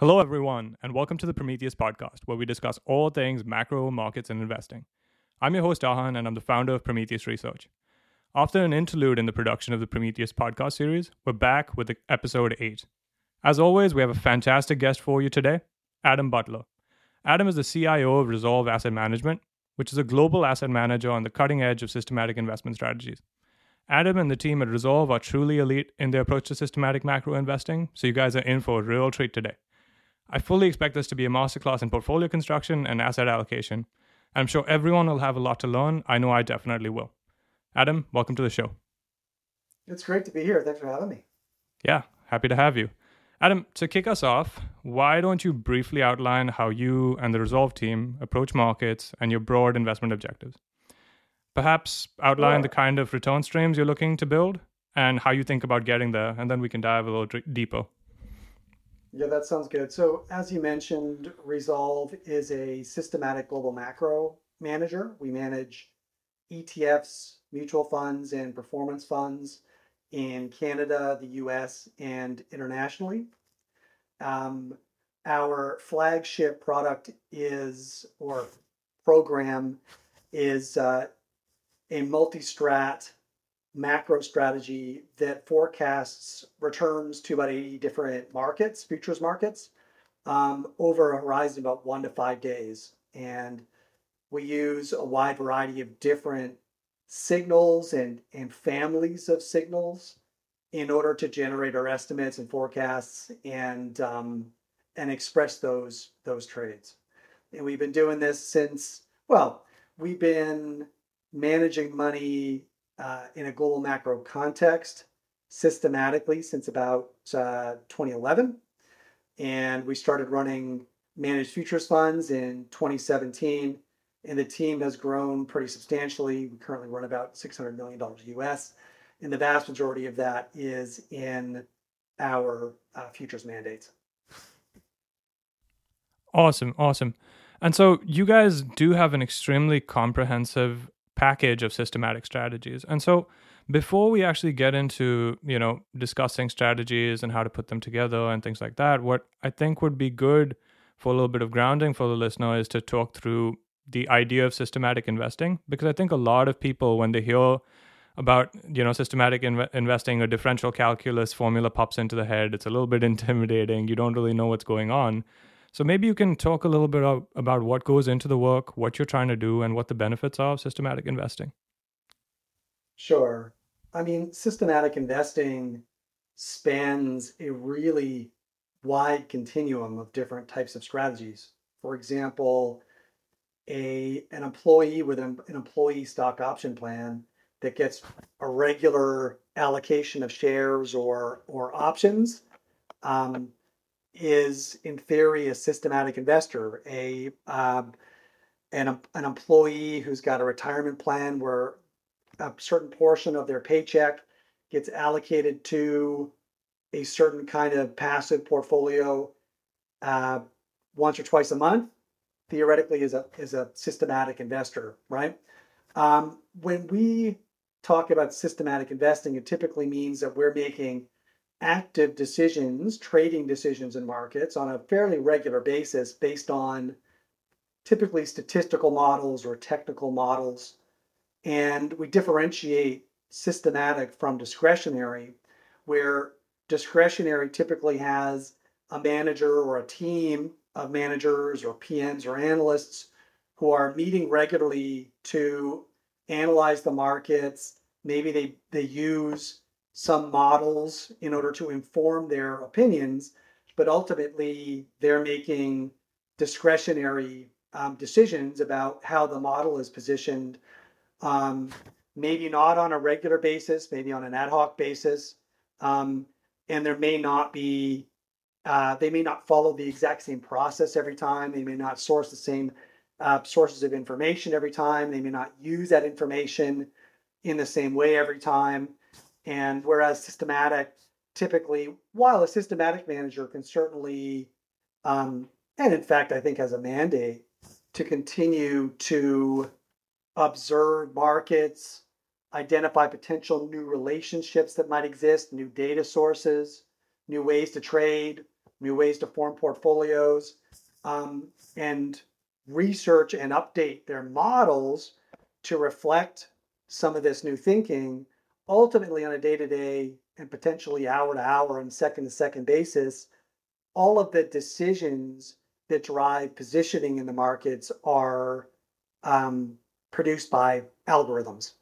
Hello, everyone, and welcome to the Prometheus podcast, where we discuss all things macro, markets, and investing. I'm your host, Aahan, and I'm the founder of Prometheus Research. After an interlude in the production of the Prometheus podcast series, we're back with episode 8. As always, we have a fantastic guest for you today, Adam Butler. Adam is the CIO of Resolve Asset Management, which is a global asset manager on the cutting edge of systematic investment strategies. Adam and the team at Resolve are truly elite in their approach to systematic macro investing, so you guys are in for a real treat today. I fully expect this to be a masterclass in portfolio construction and asset allocation. I'm sure everyone will have a lot to learn. I know I definitely will. Adam, welcome to the show. It's great to be here. Thanks for having me. Yeah, happy to have you. Adam, to kick us off, why don't you briefly outline how you and the Resolve team approach markets and your broad investment objectives? Perhaps outline sure. the kind of return streams you're looking to build and how you think about getting there, and then we can dive a little d- deeper. Yeah, that sounds good. So, as you mentioned, Resolve is a systematic global macro manager. We manage ETFs, mutual funds, and performance funds in Canada, the US, and internationally. Um, our flagship product is, or program is uh, a multi strat macro strategy that forecasts returns to about 80 different markets, futures markets, um, over a horizon of about one to five days. And we use a wide variety of different signals and, and families of signals in order to generate our estimates and forecasts and um, and express those those trades. And we've been doing this since well, we've been managing money uh, in a global macro context systematically since about uh, 2011. And we started running managed futures funds in 2017. And the team has grown pretty substantially. We currently run about $600 million US. And the vast majority of that is in our uh, futures mandates. Awesome. Awesome. And so you guys do have an extremely comprehensive package of systematic strategies. And so before we actually get into, you know, discussing strategies and how to put them together and things like that, what I think would be good for a little bit of grounding for the listener is to talk through the idea of systematic investing because I think a lot of people when they hear about you know systematic inv- investing a differential calculus formula pops into the head. It's a little bit intimidating. You don't really know what's going on so maybe you can talk a little bit about what goes into the work, what you're trying to do, and what the benefits are of systematic investing. Sure. I mean, systematic investing spans a really wide continuum of different types of strategies. For example, a an employee with an, an employee stock option plan that gets a regular allocation of shares or or options um, is in theory a systematic investor, a um, an, an employee who's got a retirement plan where a certain portion of their paycheck gets allocated to a certain kind of passive portfolio uh, once or twice a month, theoretically is a is a systematic investor, right? Um, when we talk about systematic investing, it typically means that we're making active decisions, trading decisions in markets on a fairly regular basis based on typically statistical models or technical models. And we differentiate systematic from discretionary, where discretionary typically has a manager or a team of managers or PMs or analysts who are meeting regularly to analyze the markets. Maybe they, they use some models in order to inform their opinions, but ultimately they're making discretionary um, decisions about how the model is positioned. Um, maybe not on a regular basis, maybe on an ad hoc basis, um, and there may not be. Uh, they may not follow the exact same process every time. They may not source the same uh, sources of information every time. They may not use that information in the same way every time. And whereas systematic, typically, while a systematic manager can certainly, um, and in fact, I think has a mandate to continue to observe markets, identify potential new relationships that might exist, new data sources, new ways to trade, new ways to form portfolios, um, and research and update their models to reflect some of this new thinking, ultimately on a day to day and potentially hour to hour and second to second basis, all of the decisions that drive positioning in the markets are um, produced by algorithms.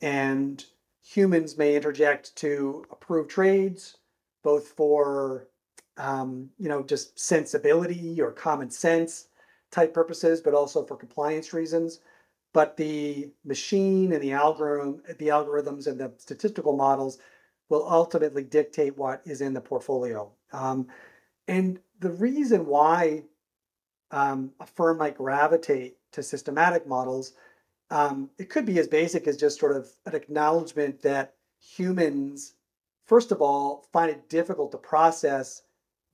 And humans may interject to approve trades, both for um, you know just sensibility or common sense type purposes, but also for compliance reasons. But the machine and the algorithm, the algorithms and the statistical models will ultimately dictate what is in the portfolio. Um, and the reason why um, a firm might gravitate to systematic models, um, it could be as basic as just sort of an acknowledgement that humans, first of all, find it difficult to process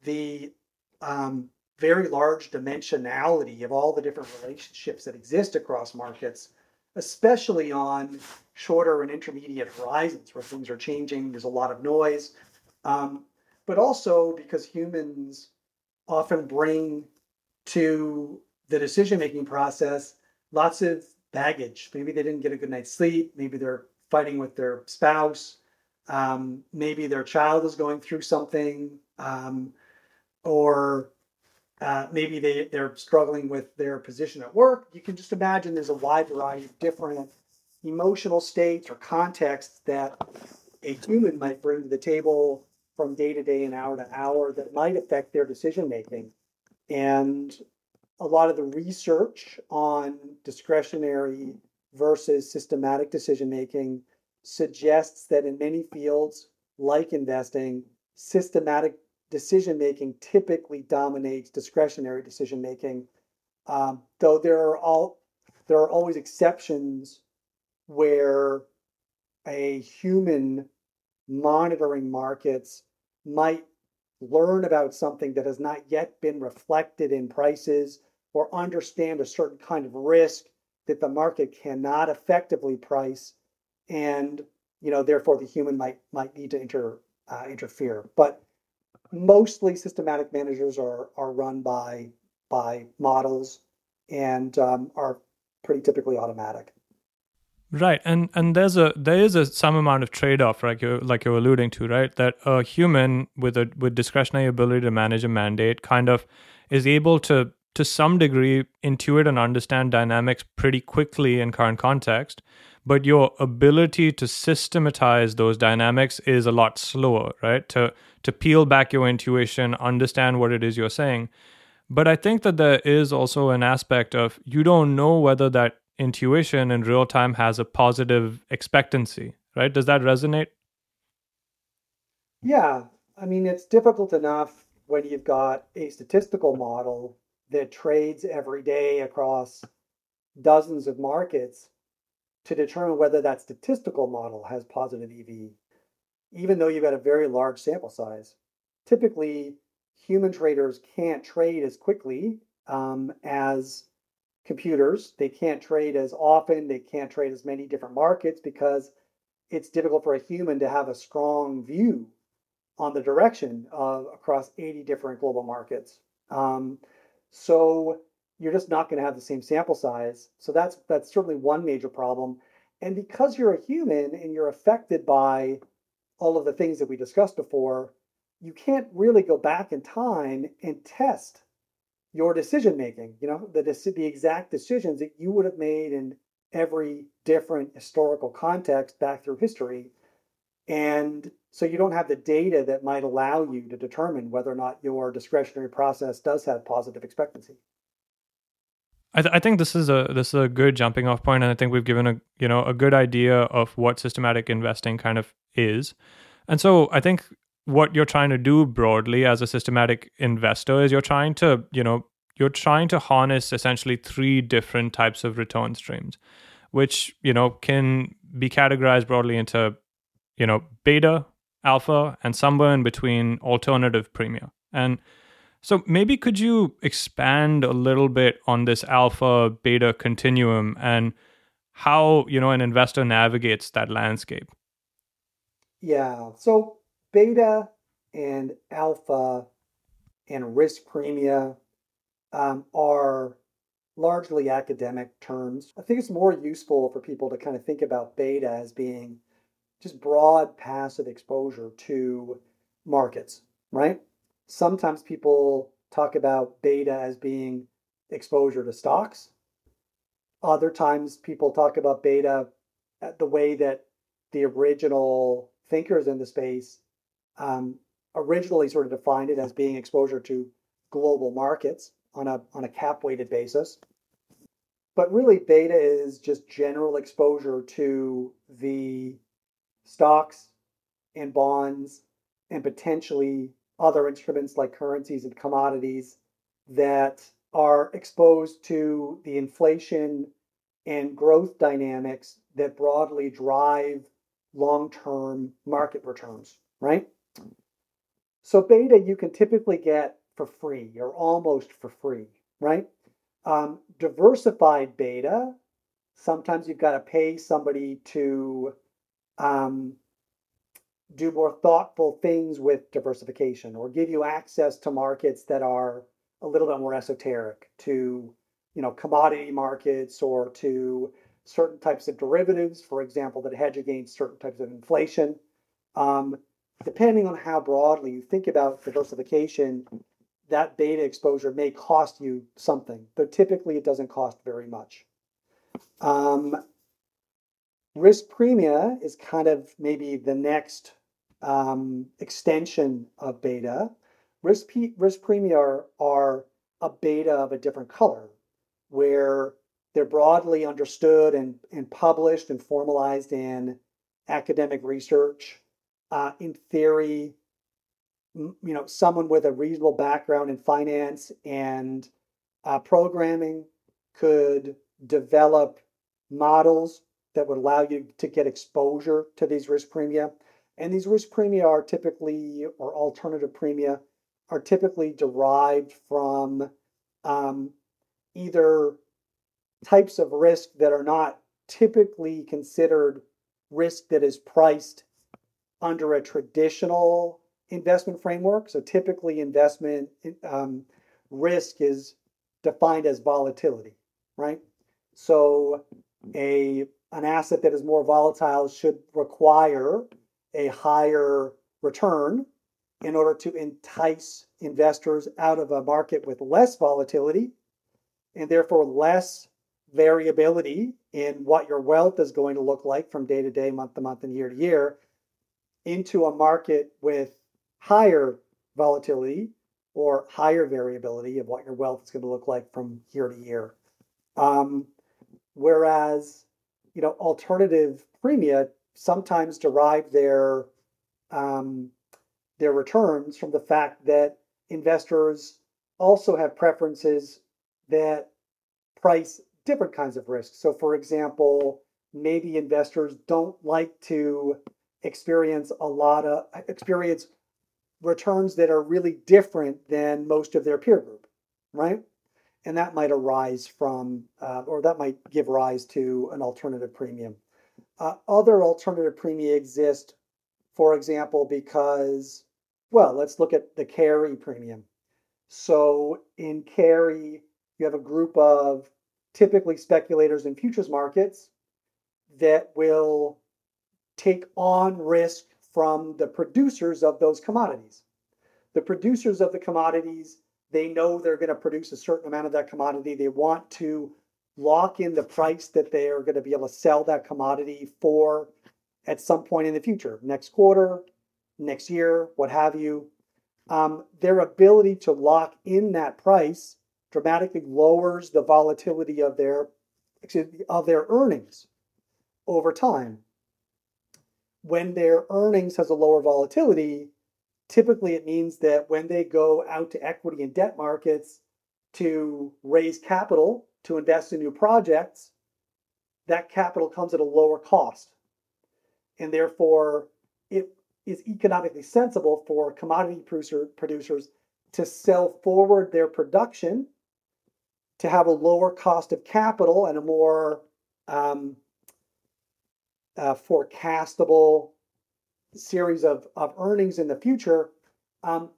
the um, very large dimensionality of all the different relationships that exist across markets, especially on shorter and intermediate horizons where things are changing. There's a lot of noise. Um, but also because humans often bring to the decision making process lots of baggage. Maybe they didn't get a good night's sleep. Maybe they're fighting with their spouse. Um, maybe their child is going through something, um, or uh, maybe they, they're struggling with their position at work. You can just imagine there's a wide variety of different emotional states or contexts that a human might bring to the table from day to day and hour to hour that might affect their decision making. And a lot of the research on discretionary versus systematic decision making suggests that in many fields, like investing, systematic decision making typically dominates discretionary decision making. Um, though there are all there are always exceptions where a human monitoring markets might learn about something that has not yet been reflected in prices or understand a certain kind of risk that the market cannot effectively price and you know therefore the human might might need to inter, uh, interfere but mostly systematic managers are are run by by models and um, are pretty typically automatic Right, and and there's a there is a some amount of trade off, like you're like you're alluding to, right? That a human with a with discretionary ability to manage a mandate kind of is able to to some degree intuit and understand dynamics pretty quickly in current context, but your ability to systematize those dynamics is a lot slower, right? To to peel back your intuition, understand what it is you're saying. But I think that there is also an aspect of you don't know whether that intuition in real time has a positive expectancy, right? Does that resonate? Yeah. I mean, it's difficult enough when you've got a statistical model that trades every day across dozens of markets to determine whether that statistical model has positive EV, even though you've got a very large sample size. Typically, human traders can't trade as quickly um, as computers. They can't trade as often, they can't trade as many different markets because it's difficult for a human to have a strong view on the direction of across 80 different global markets. Um, so you're just not going to have the same sample size. So that's that's certainly one major problem. And because you're a human and you're affected by all of the things that we discussed before, you can't really go back in time and test your decision making, you know, the, the exact decisions that you would have made in every different historical context back through history. And so you don't have the data that might allow you to determine whether or not your discretionary process does have positive expectancy. I, th- I, think this is a this is a good jumping off point, and I think we've given a you know a good idea of what systematic investing kind of is, and so I think what you're trying to do broadly as a systematic investor is you're trying to, you know, you're trying to harness essentially three different types of return streams, which, you know, can be categorized broadly into, you know, beta, alpha, and somewhere in between alternative premium. And so maybe could you expand a little bit on this alpha beta continuum and how, you know, an investor navigates that landscape? Yeah. So beta and alpha and risk premia um, are largely academic terms. I think it's more useful for people to kind of think about beta as being just broad passive exposure to markets, right? Sometimes people talk about beta as being exposure to stocks. Other times people talk about beta the way that the original thinkers in the space um, originally sort of defined it as being exposure to global markets on a on a cap weighted basis. But really, beta is just general exposure to the stocks and bonds and potentially other instruments like currencies and commodities that are exposed to the inflation and growth dynamics that broadly drive long term market returns, right? So, beta you can typically get for free or almost for free, right? Um, diversified beta, sometimes you've got to pay somebody to um, do more thoughtful things with diversification or give you access to markets that are a little bit more esoteric to you know commodity markets or to certain types of derivatives for example that hedge against certain types of inflation. Um, depending on how broadly you think about diversification that beta exposure may cost you something but typically it doesn't cost very much. Um, risk premia is kind of maybe the next um, extension of beta. Risk, risk premia are, are a beta of a different color, where they're broadly understood and, and published and formalized in academic research. Uh, in theory, you know, someone with a reasonable background in finance and uh, programming could develop models that would allow you to get exposure to these risk premia. And these risk premia are typically, or alternative premia, are typically derived from um, either types of risk that are not typically considered risk that is priced under a traditional investment framework. So typically, investment um, risk is defined as volatility, right? So a an asset that is more volatile should require a higher return in order to entice investors out of a market with less volatility and therefore less variability in what your wealth is going to look like from day to day, month to month, and year to year into a market with higher volatility or higher variability of what your wealth is going to look like from year to year. Um, whereas, you know, alternative premia sometimes derive their um, their returns from the fact that investors also have preferences that price different kinds of risks. So, for example, maybe investors don't like to experience a lot of experience returns that are really different than most of their peer group, right? And that might arise from, uh, or that might give rise to an alternative premium. Uh, other alternative premia exist, for example, because, well, let's look at the carry premium. So in carry, you have a group of typically speculators in futures markets that will take on risk from the producers of those commodities. The producers of the commodities, they know they're going to produce a certain amount of that commodity. They want to lock in the price that they are going to be able to sell that commodity for at some point in the future, next quarter, next year, what have you. Um, their ability to lock in that price dramatically lowers the volatility of their of their earnings over time. When their earnings has a lower volatility, typically it means that when they go out to equity and debt markets to raise capital to invest in new projects, that capital comes at a lower cost. And therefore, it is economically sensible for commodity producer, producers to sell forward their production to have a lower cost of capital and a more um, uh, forecastable series of, of earnings in the future. Um,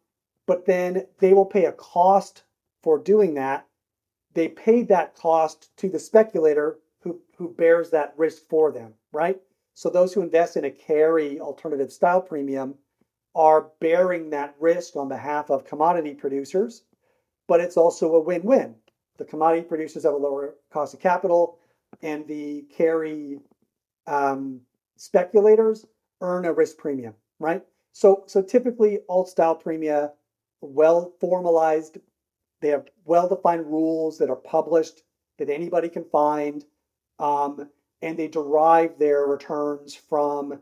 but then they will pay a cost for doing that. They paid that cost to the speculator who, who bears that risk for them, right? So those who invest in a carry alternative style premium are bearing that risk on behalf of commodity producers, but it's also a win-win. The commodity producers have a lower cost of capital, and the carry um, speculators earn a risk premium, right? So, so typically alt style premia, well formalized, they have well defined rules that are published that anybody can find, um, and they derive their returns from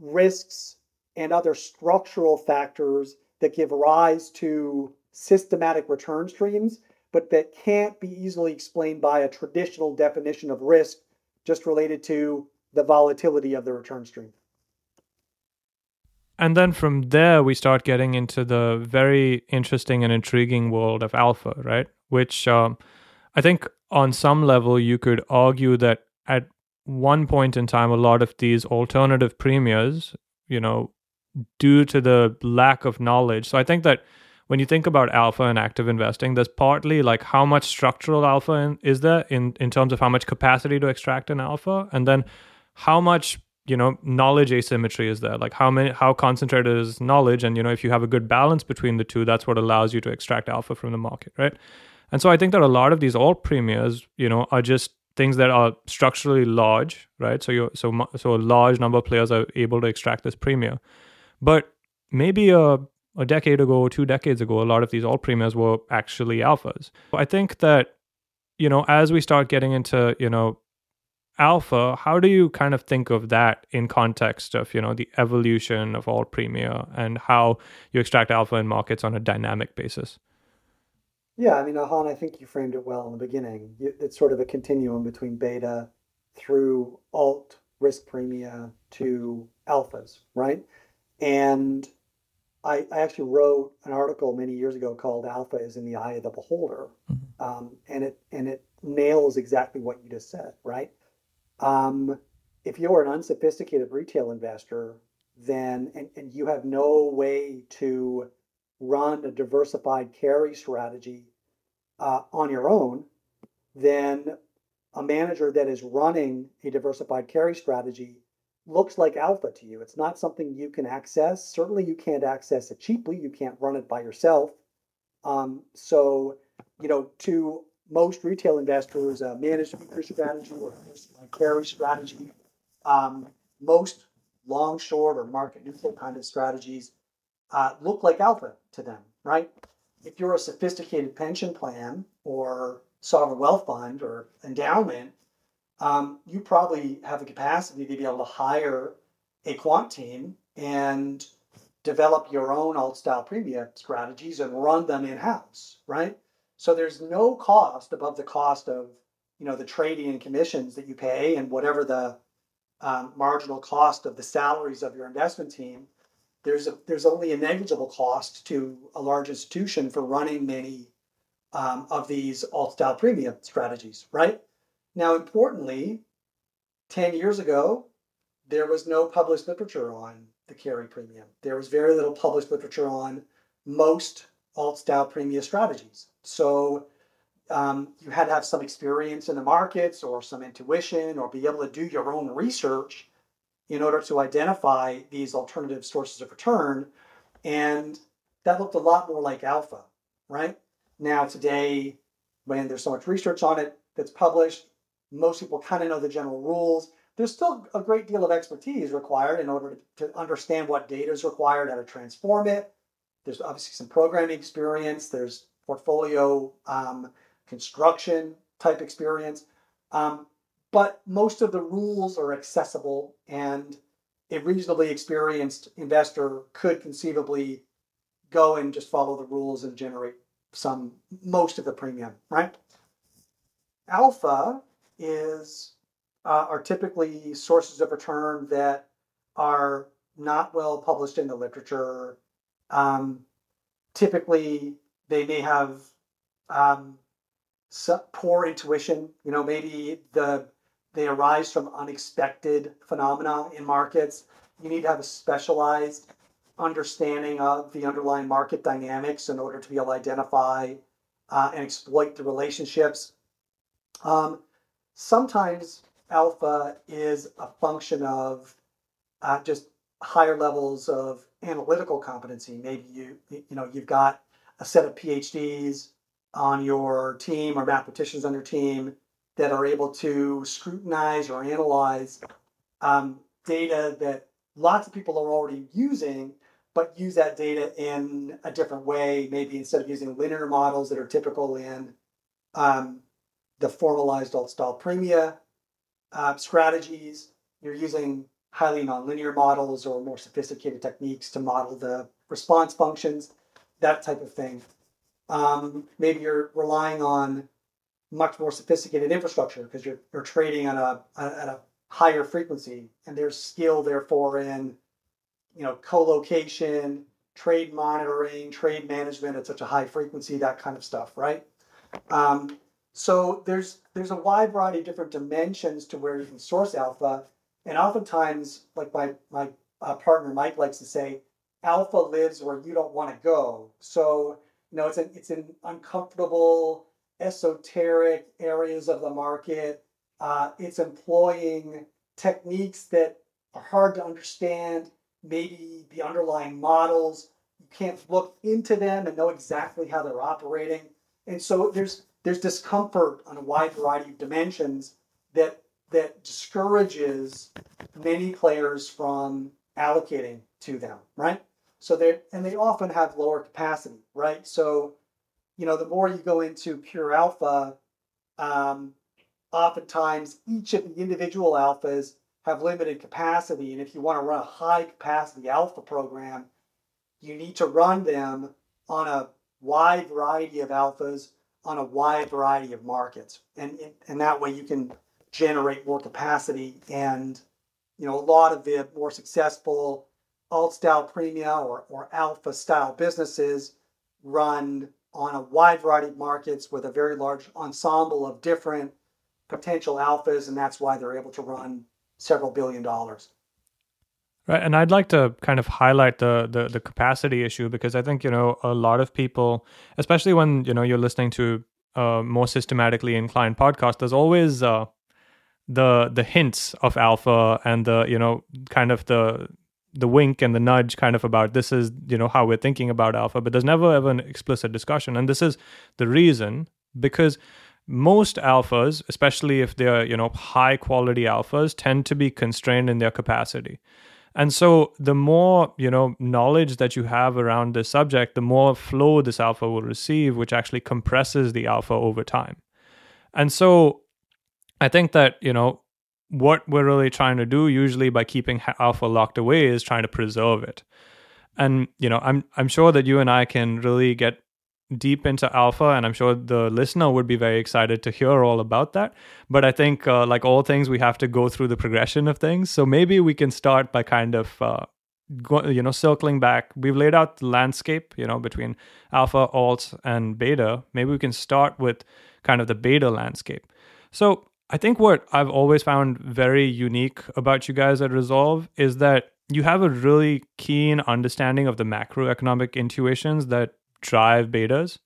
risks and other structural factors that give rise to systematic return streams, but that can't be easily explained by a traditional definition of risk just related to the volatility of the return stream. And then from there, we start getting into the very interesting and intriguing world of alpha, right? Which um, I think on some level you could argue that at one point in time, a lot of these alternative premiers, you know, due to the lack of knowledge. So I think that when you think about alpha and active investing, there's partly like how much structural alpha in, is there in, in terms of how much capacity to extract an alpha, and then how much you know knowledge asymmetry is there. Like how many how concentrated is knowledge? And you know if you have a good balance between the two that's what allows you to extract alpha from the market right? And so i think that a lot of these alt premiums you know are just things that are structurally large right? So you so so a large number of players are able to extract this premium. But maybe a a decade ago or two decades ago a lot of these alt premiums were actually alphas. I think that you know as we start getting into you know alpha how do you kind of think of that in context of you know the evolution of alt premia and how you extract alpha in markets on a dynamic basis? Yeah i mean Aahan i think you framed it well in the beginning. It's sort of a continuum between beta through alt risk premia to alphas right? And I, I actually wrote an article many years ago called alpha is in the eye of the beholder. Mm-hmm. um, and it and it nails exactly what you just said right um, if you're an unsophisticated retail investor, then and, and you have no way to run a diversified carry strategy uh, on your own, then a manager that is running a diversified carry strategy looks like alpha to you. It's not something you can access. Certainly, you can't access it cheaply. You can't run it by yourself. Um, so, you know, to most retail investors uh, managed speaker strategy or carry strategy. Um, most long, short, or market neutral kind of strategies uh, look like alpha to them, right? If you're a sophisticated pension plan or sovereign wealth fund or endowment, um, you probably have the capacity to be able to hire a quant team and develop your own alt style premium strategies and run them in house, right? So there's no cost above the cost of you know the trading and commissions that you pay and whatever the um, marginal cost of the salaries of your investment team. There's a, there's only a negligible cost to a large institution for running many um, of these alt style premium strategies, right? Now, importantly, 10 years ago, there was no published literature on the carry premium. There was very little published literature on most alt style premium strategies. So um, you had to have some experience in the markets or some intuition or be able to do your own research in order to identify these alternative sources of return. And that looked a lot more like alpha, right? Now, today, when there's so much research on it that's published, most people kind of know the general rules. There's still a great deal of expertise required in order to understand what data is required, how to transform it. There's obviously some programming experience. There's portfolio um, construction type experience. Um, but most of the rules are accessible, and a reasonably experienced investor could conceivably go and just follow the rules and generate some most of the premium, right? Alpha is uh, are typically sources of return that are not well published in the literature. Um, typically, they may have um, poor intuition. You know, maybe the they arise from unexpected phenomena in markets. You need to have a specialized understanding of the underlying market dynamics in order to be able to identify uh, and exploit the relationships. Um, sometimes alpha is a function of uh, just higher levels of analytical competency. Maybe you you know you've got a set of PhDs on your team or mathematicians on your team that are able to scrutinize or analyze um, data that lots of people are already using, but use that data in a different way. Maybe instead of using linear models that are typical in um, the formalized alt style premia uh, strategies, you're using highly nonlinear models or more sophisticated techniques to model the response functions, that type of thing. Um, maybe you're relying on much more sophisticated infrastructure because you're, you're trading at a, at a higher frequency and there's skill therefore in you know co-location trade monitoring trade management at such a high frequency that kind of stuff right um, so there's there's a wide variety of different dimensions to where you can source alpha and oftentimes like my my uh, partner mike likes to say alpha lives where you don't want to go so you know it's an it's in uncomfortable esoteric areas of the market uh, it's employing techniques that are hard to understand, maybe the underlying models. You can't look into them and know exactly how they're operating. And so there's there's discomfort on a wide variety of dimensions that that discourages many players from allocating to them, right? So they and they often have lower capacity, right? So, you know, the more you go into pure alpha, um, oftentimes each of the individual alphas have limited capacity. And if you want to run a high capacity alpha program, you need to run them on a wide variety of alphas on a wide variety of markets. And, and that way you can generate more capacity and you know a lot of the more successful alt style premia or, or alpha style businesses run on a wide variety of markets with a very large ensemble of different potential alphas, and that's why they're able to run several billion dollars. Right, and I'd like to kind of highlight the, the the capacity issue because I think you know a lot of people, especially when you know you're listening to a more systematically inclined podcast, there's always uh, the the hints of alpha and the you know kind of the the wink and the nudge kind of about this is you know how we're thinking about alpha, but there's never ever an explicit discussion, and this is the reason because most alphas, especially if they're, you know, high quality alphas, tend to be constrained in their capacity. And so the more, you know, knowledge that you have around this subject, the more flow this alpha will receive, which actually compresses the alpha over time. And so I think that, you know, what we're really trying to do usually by keeping alpha locked away is trying to preserve it. And, you know, I'm I'm sure that you and I can really get deep into alpha and i'm sure the listener would be very excited to hear all about that. But i think uh, like all things we have to go through the progression of things. So maybe we can start by kind of uh, go, you know circling back. We've laid out the landscape you know between alpha alt and beta. Maybe we can start with kind of the beta landscape. So i think what i've always found very unique about you guys at resolve is that you have a really keen understanding of the macroeconomic intuitions that drive betas.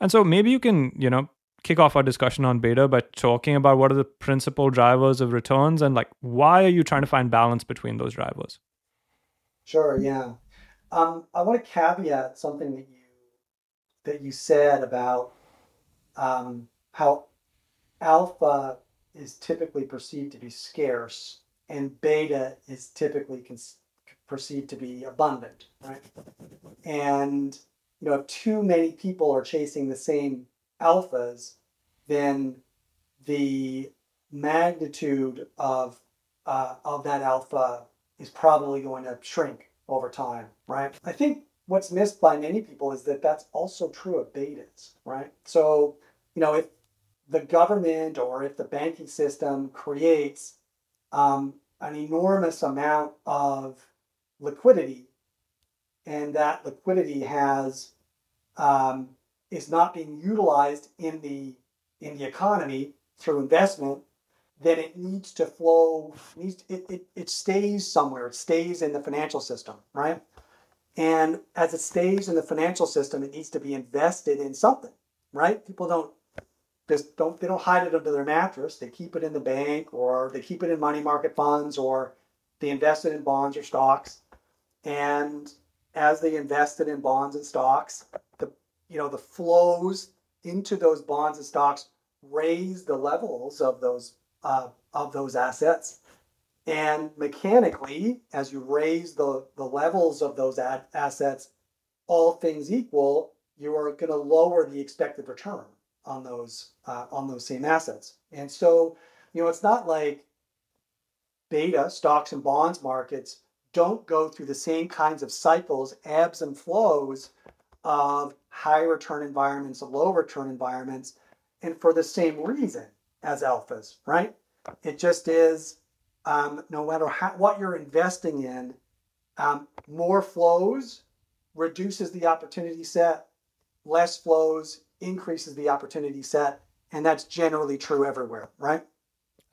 And so maybe you can, you know, kick off our discussion on beta by talking about what are the principal drivers of returns and like why are you trying to find balance between those drivers? Sure, yeah. Um, I want to caveat something that you that you said about um, how alpha is typically perceived to be scarce and beta is typically cons- perceived to be abundant, right? And you know, if too many people are chasing the same alphas, then the magnitude of uh, of that alpha is probably going to shrink over time, right? I think what's missed by many people is that that's also true of betas, right? So, you know, if the government or if the banking system creates um, an enormous amount of liquidity and that liquidity has um, is not being utilized in the in the economy through investment, then it needs to flow. Needs it, it, it stays somewhere. It stays in the financial system, right? And as it stays in the financial system, it needs to be invested in something, right? People don't just don't they don't hide it under their mattress. They keep it in the bank or they keep it in money market funds or they invest it in bonds or stocks. And as they invested in bonds and stocks, the you know the flows into those bonds and stocks raise the levels of those uh, of those assets. And mechanically, as you raise the, the levels of those ad- assets, all things equal, you are going to lower the expected return on those uh, on those same assets. And so, you know, it's not like beta stocks and bonds markets don't go through the same kinds of cycles, ebbs and flows of high return environments and low return environments, and for the same reason as alphas, right? It just is um, no matter how, what you're investing in, um, more flows reduces the opportunity set, less flows increases the opportunity set, and that's generally true everywhere, right?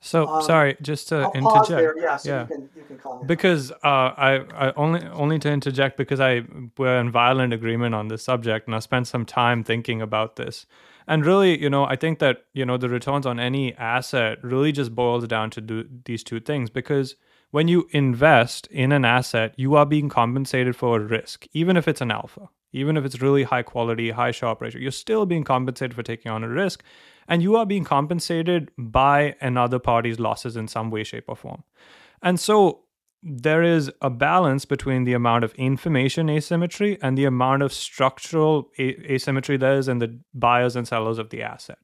So um, sorry, just to I'll interject. There, yeah, so yeah. You can, you can because uh, I, I only only to interject because I we're in violent agreement on this subject, and I spent some time thinking about this. And really, you know, I think that you know the returns on any asset really just boils down to do these two things because when you invest in an asset, you are being compensated for a risk, even if it's an alpha, even if it's really high quality, high Sharpe ratio, you're still being compensated for taking on a risk and you are being compensated by another party's losses in some way, shape, or form. And so there is a balance between the amount of information asymmetry and the amount of structural asymmetry there is in the buyers and sellers of the asset.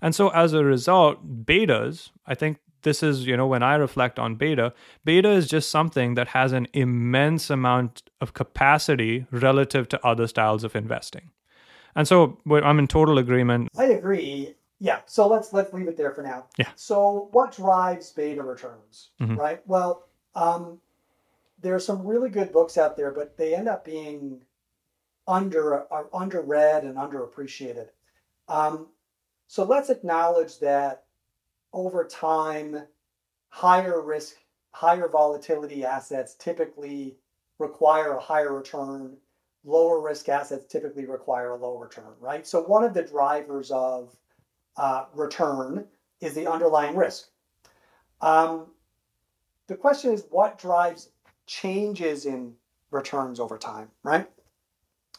And so as a result, betas, I think this is, you know, when I reflect on beta, beta is just something that has an immense amount of capacity relative to other styles of investing. And so I'm in total agreement. I agree. Yeah. So let's let's leave it there for now. Yeah. So what drives beta returns? Mm-hmm. Right. Well, um, there are some really good books out there, but they end up being under are underread and underappreciated. Um, so let's acknowledge that over time, higher risk, higher volatility assets typically require a higher return. Lower risk assets typically require a low return, right? So one of the drivers of uh, return is the underlying risk. Um, the question is what drives changes in returns over time, right?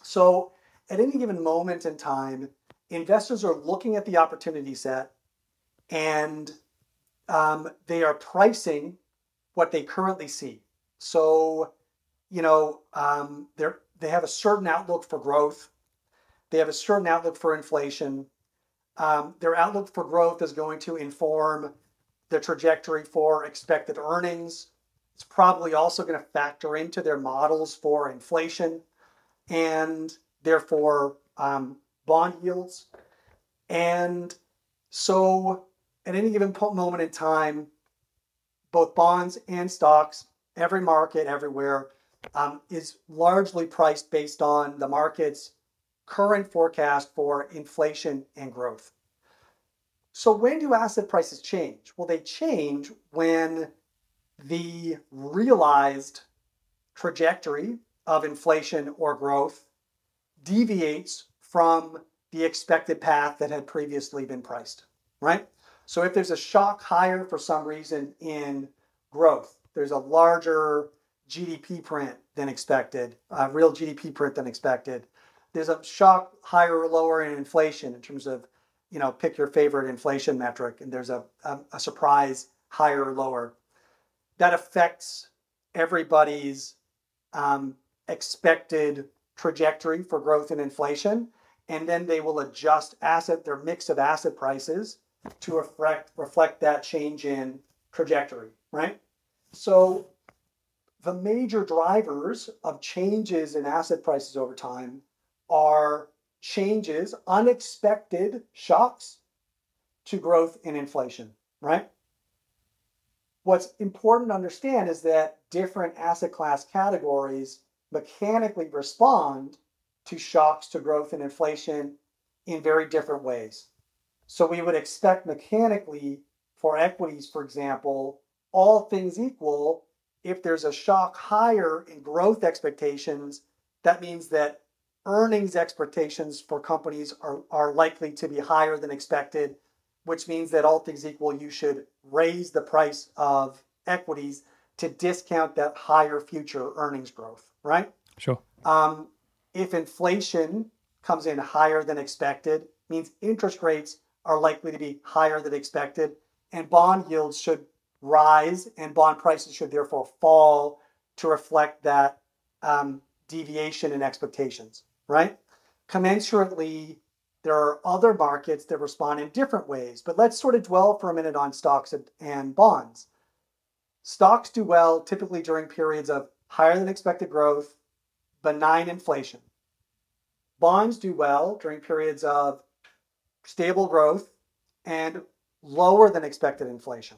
So at any given moment in time, investors are looking at the opportunity set and um, they are pricing what they currently see. So, you know, um, they're, they have a certain outlook for growth. They have a certain outlook for inflation. Um, their outlook for growth is going to inform the trajectory for expected earnings. It's probably also going to factor into their models for inflation and therefore um, bond yields. And so at any given moment in time, both bonds and stocks, every market, everywhere, um, is largely priced based on the market's current forecast for inflation and growth. So, when do asset prices change? Well, they change when the realized trajectory of inflation or growth deviates from the expected path that had previously been priced, right? So if there's a shock higher for some reason in growth, there's a larger GDP print than expected, a real GDP print than expected. There's a shock higher or lower in inflation in terms of, you know, pick your favorite inflation metric, and there's a, a, a surprise higher or lower. That affects everybody's um, expected trajectory for growth and inflation, and then they will adjust asset their mix of asset prices to reflect reflect that change in trajectory, right? So the major drivers of changes in asset prices over time are changes, unexpected shocks to growth and inflation, right? What's important to understand is that different asset class categories mechanically respond to shocks to growth and inflation in very different ways. So we would expect mechanically for equities, for example, all things equal, if there's a shock higher in growth expectations, that means that earnings expectations for companies are, are likely to be higher than expected, which means that all things equal, you should raise the price of equities to discount that higher future earnings growth, right? Sure. Um, if inflation comes in higher than expected, means interest rates are likely to be higher than expected, and bond yields should rise, and bond prices should therefore fall to reflect that um, deviation in expectations, right? Commensurately, there are other markets that respond in different ways, but let's sort of dwell for a minute on stocks and, and bonds. Stocks do well typically during periods of higher than expected growth, benign inflation. Bonds do well during periods of stable growth and lower than expected inflation.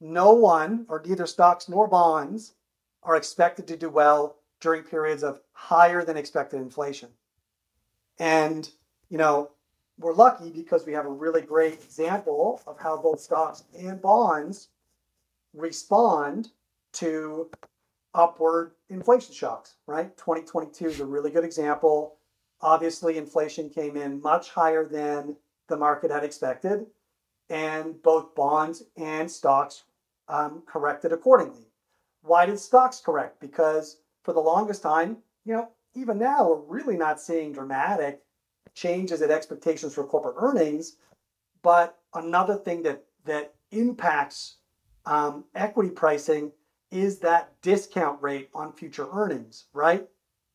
No one, or neither stocks nor bonds, are expected to do well during periods of higher than expected inflation. And, you know, we're lucky because we have a really great example of how both stocks and bonds respond to upward inflation shocks, right? 2022 is a really good example. Obviously, inflation came in much higher than the market had expected, and both bonds and stocks um, corrected accordingly. Why did stocks correct? Because for the longest time, you know, even now, we're really not seeing dramatic changes in expectations for corporate earnings. But another thing that that impacts um, equity pricing is that discount rate on future earnings, right?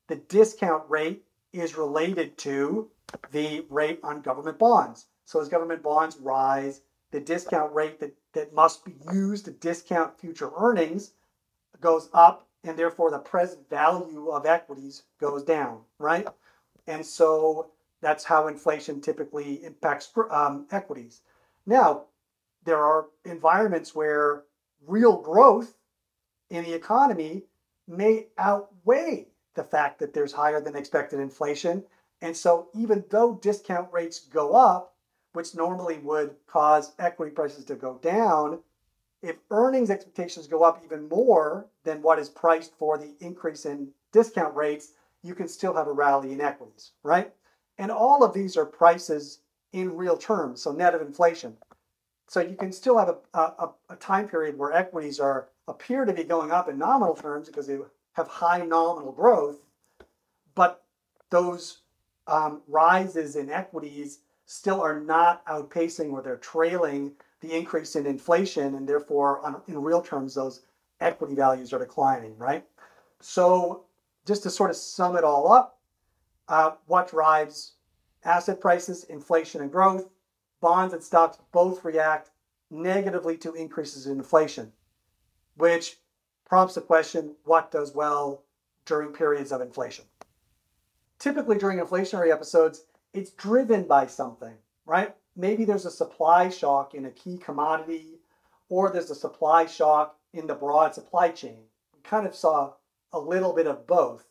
The discount rate is related to the rate on government bonds. So as government bonds rise, the discount rate that, that must be used to discount future earnings goes up, and therefore the present value of equities goes down, right? And so that's how inflation typically impacts um, equities. Now, there are environments where real growth in the economy may outweigh the fact that there's higher than expected inflation. And so, even though discount rates go up, which normally would cause equity prices to go down, if earnings expectations go up even more than what is priced for the increase in discount rates, you can still have a rally in equities, right? And all of these are prices in real terms, so net of inflation. So you can still have a, a, a time period where equities are appear to be going up in nominal terms because they have high nominal growth, but those um, rises in equities still are not outpacing or they're trailing the increase in inflation, and therefore, on, in real terms, those equity values are declining, right? So, just to sort of sum it all up, uh, what drives asset prices, inflation, and growth? Bonds and stocks both react negatively to increases in inflation which prompts the question what does well during periods of inflation? Typically, during inflationary episodes, it's driven by something, right? Maybe there's a supply shock in a key commodity, or there's a supply shock in the broad supply chain. We kind of saw a little bit of both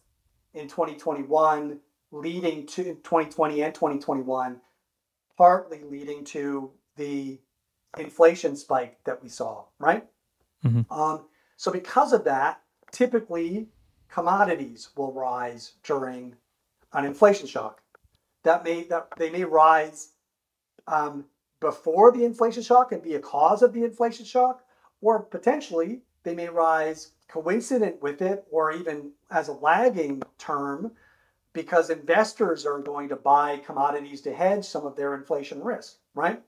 in 2021, leading to 2020 and 2021, partly leading to the inflation spike that we saw, right? Mm-hmm. Um, so because of that, typically commodities will rise during an inflation shock. That may that they may rise um, before the inflation shock and be a cause of the inflation shock, or potentially they may rise coincident with it, or even as a lagging term, because investors are going to buy commodities to hedge some of their inflation risk. Right.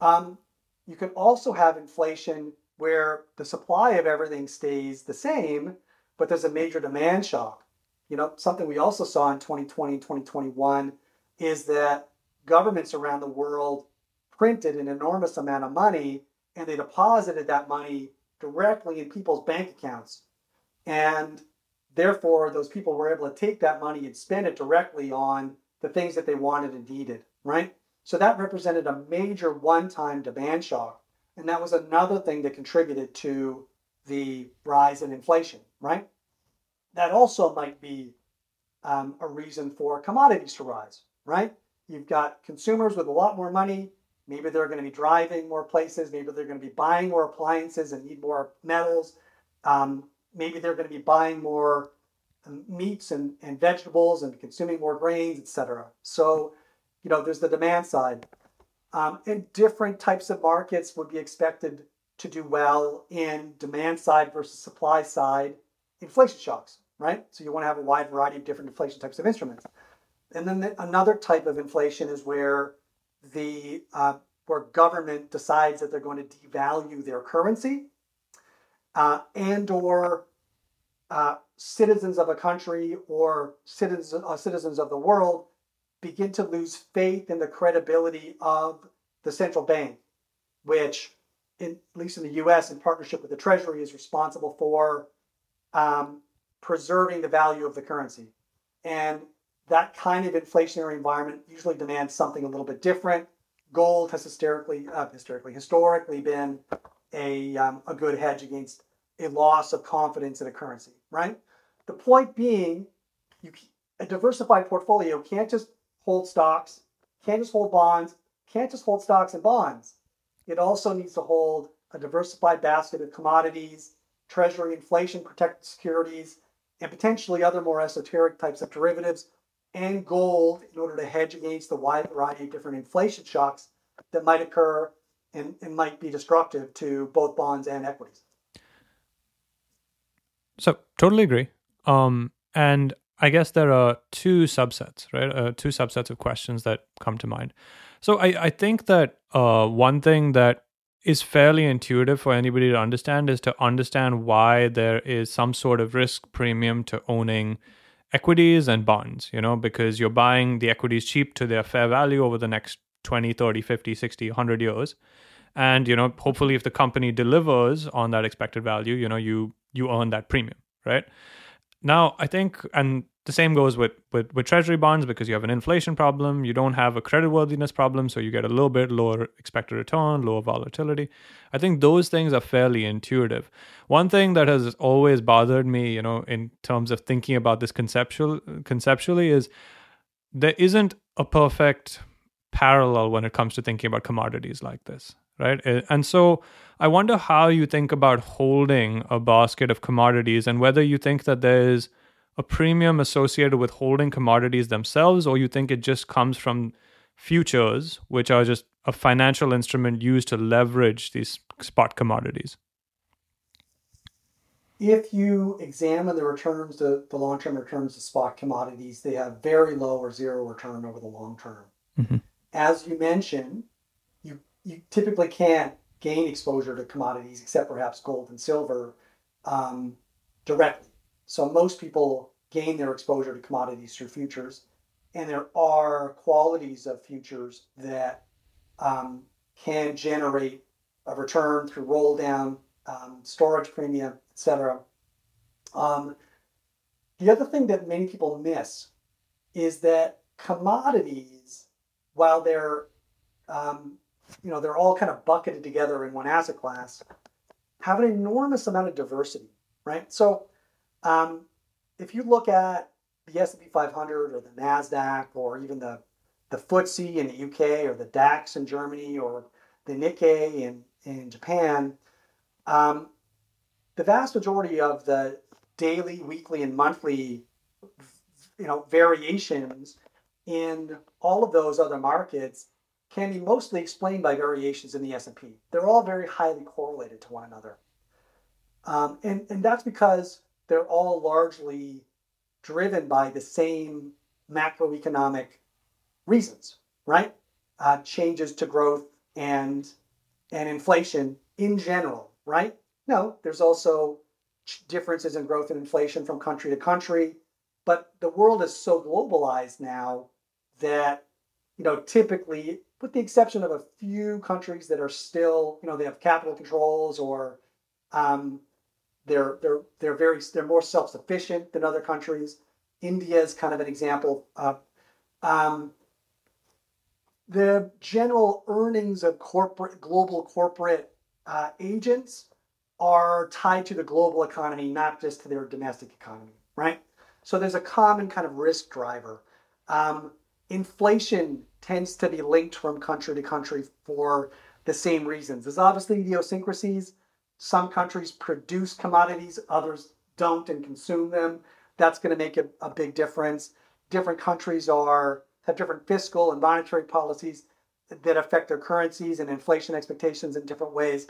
Um, you can also have inflation where the supply of everything stays the same, but there's a major demand shock. You know, something we also saw in 2020 and 2021 is that governments around the world printed an enormous amount of money and they deposited that money directly in people's bank accounts. And therefore, those people were able to take that money and spend it directly on the things that they wanted and needed, right? So that represented a major one time demand shock. And that was another thing that contributed to the rise in inflation, right? That also might be um, a reason for commodities to rise, right? You've got consumers with a lot more money. Maybe they're going to be driving more places. Maybe they're going to be buying more appliances and need more metals. Um, maybe they're going to be buying more meats and, and vegetables and consuming more grains, etc. So, you know, there's the demand side. Um, and different types of markets would be expected to do well in demand side versus supply side inflation shocks, right? So you want to have a wide variety of different inflation types of instruments. And then the, another type of inflation is where the uh, where government decides that they're going to devalue their currency, uh, and or uh, citizens of a country or citizens uh, citizens of the world begin to lose faith in the credibility of the central bank, which, in, at least in the U.S., in partnership with the Treasury, is responsible for um, preserving the value of the currency. And that kind of inflationary environment usually demands something a little bit different. Gold has historically, uh, historically, historically been a, um, a good hedge against a loss of confidence in a currency, right? The point being, you, a diversified portfolio can't just hold stocks, can't just hold bonds, can't just hold stocks and bonds. It also needs to hold a diversified basket of commodities, treasury inflation protected securities, and potentially other more esoteric types of derivatives and gold in order to hedge against the wide variety of different inflation shocks that might occur and, and might be destructive to both bonds and equities. So, totally agree. Um, and I guess there are two subsets, right? Uh, two subsets of questions that come to mind. So, I, I think that uh, one thing that is fairly intuitive for anybody to understand is to understand why there is some sort of risk premium to owning equities and bonds, you know, because you're buying the equities cheap to their fair value over the next 20, 30, 50, 60, 100 years. And, you know, hopefully if the company delivers on that expected value, you know, you you earn that premium, right? Now, I think, and the same goes with, with, with treasury bonds because you have an inflation problem. You don't have a creditworthiness problem, so you get a little bit lower expected return, lower volatility. I think those things are fairly intuitive. One thing that has always bothered me, you know, in terms of thinking about this conceptual conceptually is there isn't a perfect parallel when it comes to thinking about commodities like this, right? And so I wonder how you think about holding a basket of commodities and whether you think that there's a premium associated with holding commodities themselves, or you think it just comes from futures, which are just a financial instrument used to leverage these spot commodities? If you examine the returns, the, the long term returns of spot commodities, they have very low or zero return over the long term. Mm-hmm. As you mentioned, you, you typically can't gain exposure to commodities except perhaps gold and silver um, directly. So most people gain their exposure to commodities through futures, and there are qualities of futures that um, can generate a return through roll down, um, storage premium, etc. Um, the other thing that many people miss is that commodities, while they're um, you know they're all kind of bucketed together in one asset class, have an enormous amount of diversity, right? So um, if you look at the S&P 500 or the Nasdaq or even the the FTSE in the UK or the DAX in Germany or the Nikkei in in Japan, um, the vast majority of the daily, weekly, and monthly, you know, variations in all of those other markets can be mostly explained by variations in the S&P. They're all very highly correlated to one another. Um, and, and that's because they're all largely driven by the same macroeconomic reasons, right? Uh, changes to growth and and inflation in general, right? No, there's also differences in growth and inflation from country to country, but the world is so globalized now that you know typically with the exception of a few countries that are still you know they have capital controls or um, they're they're they're very they're more self sufficient than other countries. India is kind of an example. Of, um, the general earnings of corporate global corporate uh, agents are tied to the global economy, not just to their domestic economy, right? So there's a common kind of risk driver. Um, inflation tends to be linked from country to country for the same reasons. There's obviously idiosyncrasies some countries produce commodities, others don't and consume them. that's going to make a, a big difference. Different countries are have different fiscal and monetary policies that affect their currencies and inflation expectations in different ways.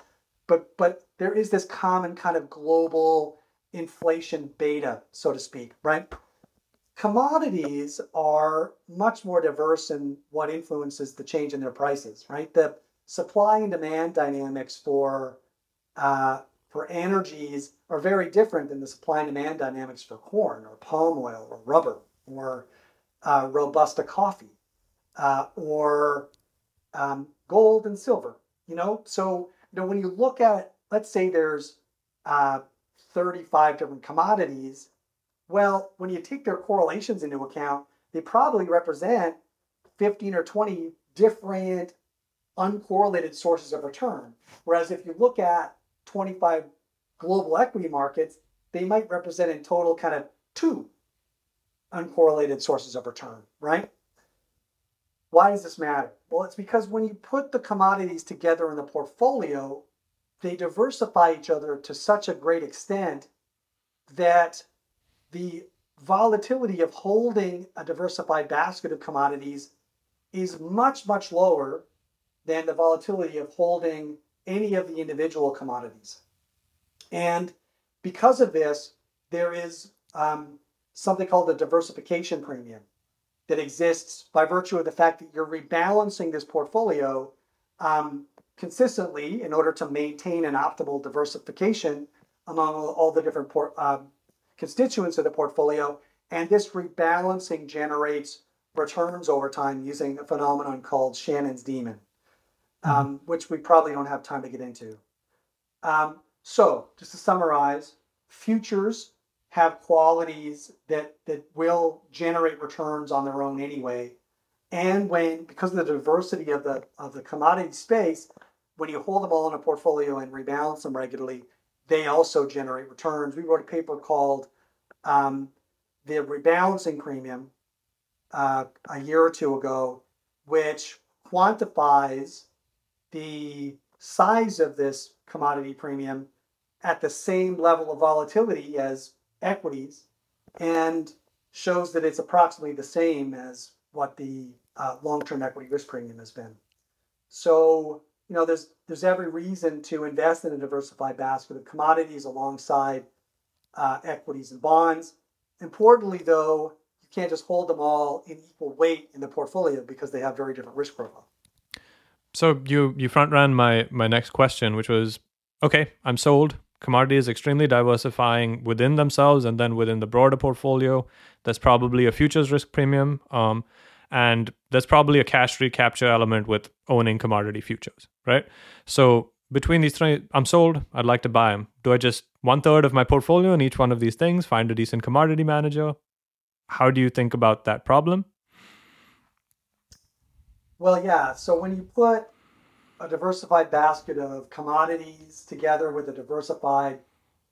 But but there is this common kind of global inflation beta, so to speak, right? Commodities are much more diverse in what influences the change in their prices, right? The supply and demand dynamics for uh, for energies are very different than the supply and demand dynamics for corn or palm oil or rubber or uh, robusta coffee uh, or um, gold and silver. You know, so you know when you look at, let's say there's uh, 35 different commodities. Well, when you take their correlations into account, they probably represent 15 or 20 different uncorrelated sources of return. Whereas if you look at 25 global equity markets, they might represent in total kind of two uncorrelated sources of return, right? Why does this matter? Well, it's because when you put the commodities together in the portfolio, they diversify each other to such a great extent that the volatility of holding a diversified basket of commodities is much, much lower than the volatility of holding any of the individual commodities. And because of this, there is um, something called the diversification premium that exists by virtue of the fact that you're rebalancing this portfolio um, consistently in order to maintain an optimal diversification among all the different por- uh, constituents of the portfolio. And this rebalancing generates returns over time using a phenomenon called Shannon's demon. Um, which we probably don't have time to get into. Um, so, just to summarize, futures have qualities that that will generate returns on their own anyway. And when because of the diversity of the of the commodity space, when you hold them all in a portfolio and rebalance them regularly, they also generate returns. We wrote a paper called um, the rebalancing premium uh, a year or two ago, which quantifies the size of this commodity premium at the same level of volatility as equities and shows that it's approximately the same as what the uh, long-term equity risk premium has been. So, you know, there's there's every reason to invest in a diversified basket of commodities alongside uh, equities and bonds. Importantly, though, you can't just hold them all in equal weight in the portfolio because they have very different risk profile. So you you front ran my my next question, which was, okay, I'm sold commodity is extremely diversifying within themselves and then within the broader portfolio. There's probably a futures risk premium. Um, and there's probably a cash recapture element with owning commodity futures, right? So between these three, I'm sold. I'd like to buy them. Do I just one third of my portfolio in each one of these things, find a decent commodity manager? How do you think about that problem? Well, yeah. So when you put a diversified basket of commodities together with a diversified